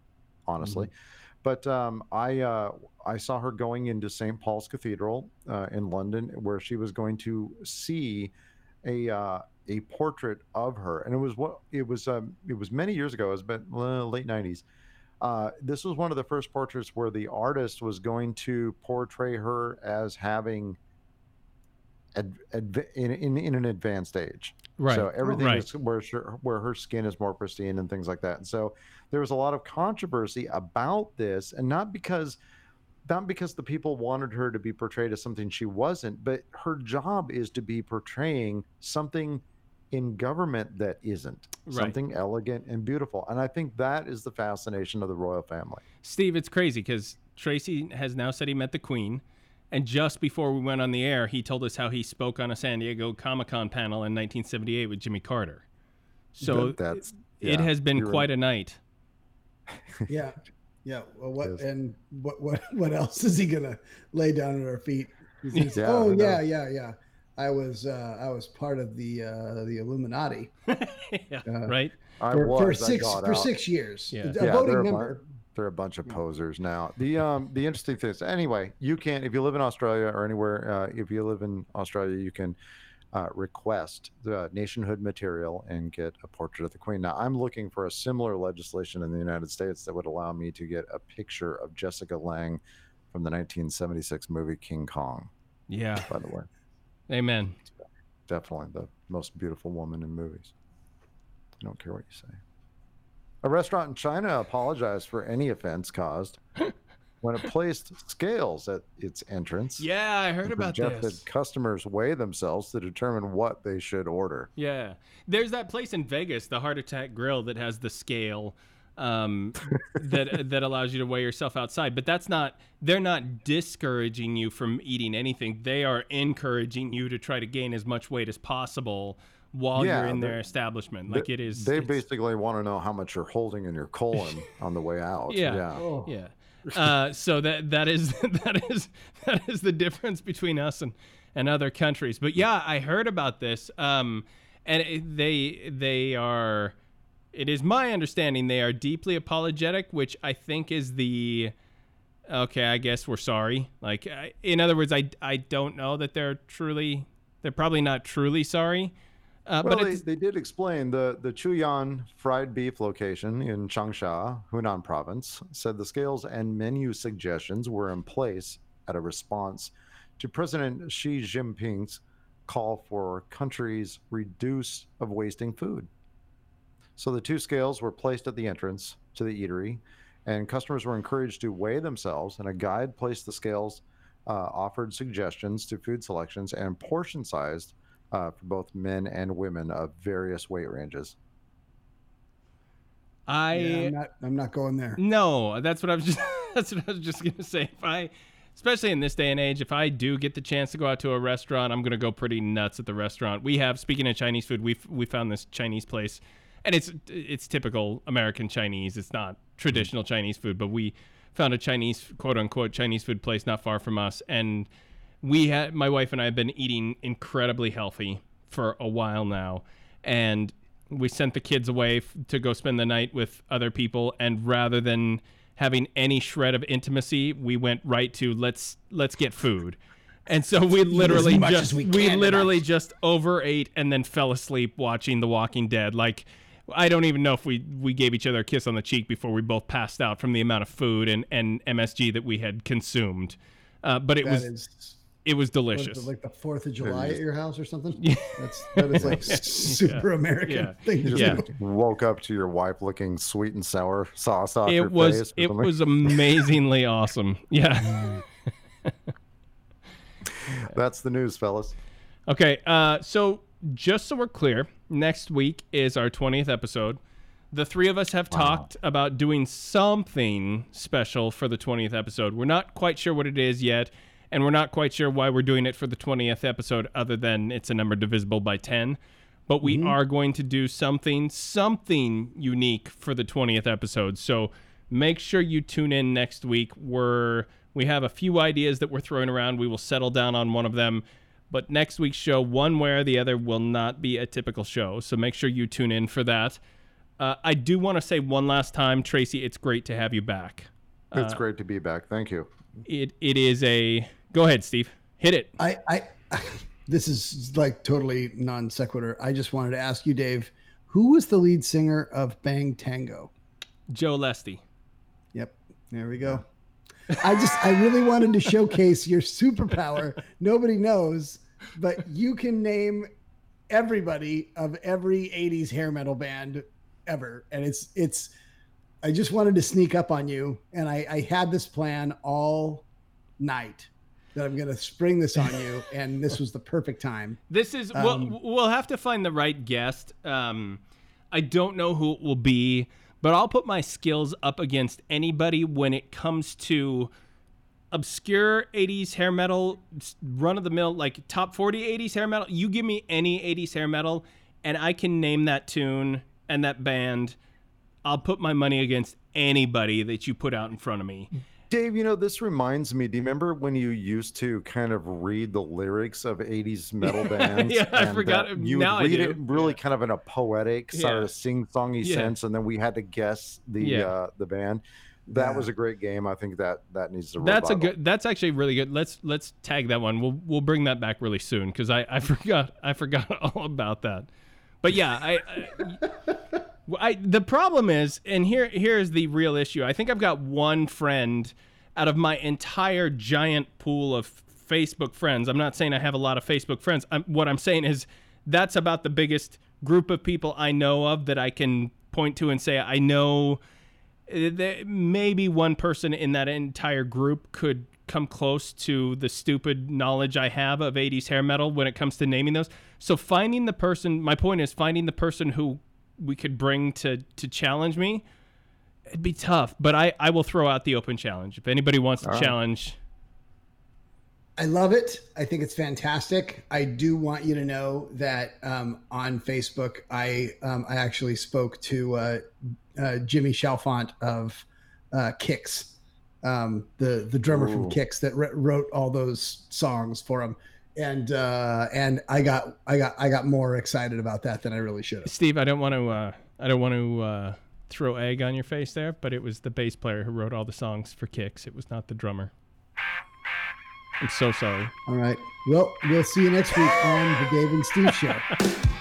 honestly. Mm-hmm. But um, I, uh, I saw her going into St. Paul's Cathedral uh, in London, where she was going to see a uh, a portrait of her, and it was what it was. Um, it was many years ago. It was been uh, late '90s. Uh, this was one of the first portraits where the artist was going to portray her as having ad, adv- in, in in an advanced age. Right. So everything Right. is where where her skin is more pristine and things like that. And so there was a lot of controversy about this, and not because not because the people wanted her to be portrayed as something she wasn't, but her job is to be portraying something in government that isn't Right. something elegant and beautiful. And I think that is the fascination of the royal family. Steve, it's crazy because Tracy has now said he met the Queen. And just before we went on the air, he told us how he spoke on a San Diego Comic Con panel in 1978 with Jimmy Carter. So That- that's it has been you're quite a night. Yeah, yeah. Well, what Yes. and what what what else is he gonna lay down at our feet? He's Yeah, oh who yeah, yeah, yeah. I was uh, I was part of the uh, the Illuminati yeah, Uh, right? I for, was for six got for out. six years. Yeah. A Yeah, voting they're a member. bu- they're a bunch of posers now. The um the interesting thing is anyway, you can if you live in Australia or anywhere uh, if you live in Australia, you can uh, request the nationhood material and get a portrait of the Queen. Now, I'm looking for a similar legislation in the United States that would allow me to get a picture of Jessica Lange from the 1976 movie King Kong. Yeah. By the way, Amen. definitely the most beautiful woman in movies. I don't care what you say. A restaurant in China apologized for any offense caused when it placed scales at its entrance. Yeah, I heard about this. customers weigh themselves to determine what they should order. Yeah. There's that place in Vegas, the Heart Attack Grill, that has the scale um, that that allows you to weigh yourself outside. But that's not. They're not discouraging you from eating anything. They are encouraging you to try to gain as much weight as possible while Yeah, you're in their establishment. Like They- it is. They basically want to know how much you're holding in your colon on the way out. Yeah. Yeah. Oh. Yeah. Uh, so that that is that is that is the difference between us and, and other countries. But yeah, I heard about this. Um, and it, they they are. It is my understanding they are deeply apologetic, which I think is the. Okay, I guess we're sorry. Like, I, in other words, I I don't know that they're truly. They're probably not truly sorry. Uh, Well, but they, they did explain the the Chuyan fried beef location in Changsha, Hunan province, said the scales and menu suggestions were in place at a response to President Xi Jinping's call for countries reduce of wasting food. So the two scales were placed at the entrance to the eatery, and customers were encouraged to weigh themselves. And a guide placed the scales, uh, offered suggestions to food selections and portion sized uh, for both men and women of various weight ranges. I Yeah, I'm not. I'm not going there. No, that's what I was just that's what I was just gonna say. If I especially in this day and age, if I do get the chance to go out to a restaurant, I'm gonna go pretty nuts at the restaurant. We have speaking of Chinese food, we we found this Chinese place and it's it's typical American Chinese. It's not traditional Chinese food, but we found a Chinese quote unquote Chinese food place not far from us. And we had my wife and I have been eating incredibly healthy for a while now. And we sent the kids away f- to go spend the night with other people. And rather than having any shred of intimacy we went right to let's let's get food. And so we literally just we we, literally just overate and then fell asleep watching the walking dead. Like I don't even know if we, we gave each other a kiss on the cheek before we both passed out from the amount of food and, and MSG that we had consumed. Uh, but it That was is it was what is delicious. it, like the Fourth of July at your house or something. Yeah. That's that is like super American Yeah. thing to Yeah. Woke up to your wife looking sweet and sour sauce off your it was face. or it something. was amazingly awesome. Yeah. That's the news, fellas. Okay, uh, so just so we're clear, next week is our 20th episode. The three of us have talked about doing something special for the 20th episode. We're not quite sure what it is yet, and we're not quite sure why we're doing it for the 20th episode, other than it's a number divisible by 10. But we mm-hmm. are going to do something, something unique for the 20th episode. So make sure you tune in next week. We're we have a few ideas that we're throwing around. We will settle down on one of them. But next week's show, one way or the other, will not be a typical show. So make sure you tune in for that. Uh, I do want to say one last time, Tracy, it's great to have you back. It's great to be back. Thank you. It it is a go ahead, Steve. Hit it. I, I, this is like totally non sequitur. I just wanted to ask you, Dave, who was the lead singer of Bang Tango? Joe Leste. Yep, there we go. I just, I really wanted to showcase your superpower. Nobody knows but you can name everybody of every 80s hair metal band ever. And it's it's i just wanted to sneak up on you. And i i had this plan all night that i'm going to spring this on you. And this was the perfect time. This is Um, we'll we'll have to find the right guest. Um, I don't know who it will be, but I'll put my skills up against anybody when it comes to obscure 80s hair metal, run of the mill, like top 40 80s hair metal. You give me any 80s hair metal, and I can name that tune and that band. I'll put my money against anybody that you put out in front of me. Dave, you know, this reminds me. Do you remember when you used to kind of read the lyrics of 80s metal bands? Yeah, I uh, forgot. you Now read it really kind of in a poetic, sort Yeah. of sing-songy Yeah. sense, and then we had to guess the Yeah. uh, the band. That Yeah. was a great game. I think that that needs to. That's a good. That's actually really good. Let's let's tag that one. We'll we'll bring that back really soon because I I forgot I forgot all about that. But yeah, I, I, I the problem is, and here here's the real issue. I think I've got one friend out of my entire giant pool of Facebook friends. I'm not saying I have a lot of Facebook friends. I'm, what I'm saying is that's about the biggest group of people I know of that I can point to and say I know uh, there- maybe one person in that entire group could come close to the stupid knowledge I have of 80s hair metal when it comes to naming those. So finding the person, my point is finding the person who we could bring to to challenge me. It'd be tough, but I I will throw out the open challenge. If anybody wants to All right. challenge, I love it. I think it's fantastic. I do want you to know that um, on Facebook, I um, I actually spoke to uh, uh, Jimmy Chalfant of uh, Kix, um, the the drummer from Kix that wr- wrote all those songs for him, and uh, and I got I got I got more excited about that than I really should have. Steve, I don't want to uh, I don't want to uh, throw egg on your face there, but it was the bass player who wrote all the songs for Kix. It was not the drummer. I'm so sorry. All right. Well, we'll see you next week on the Dave and Steve Show.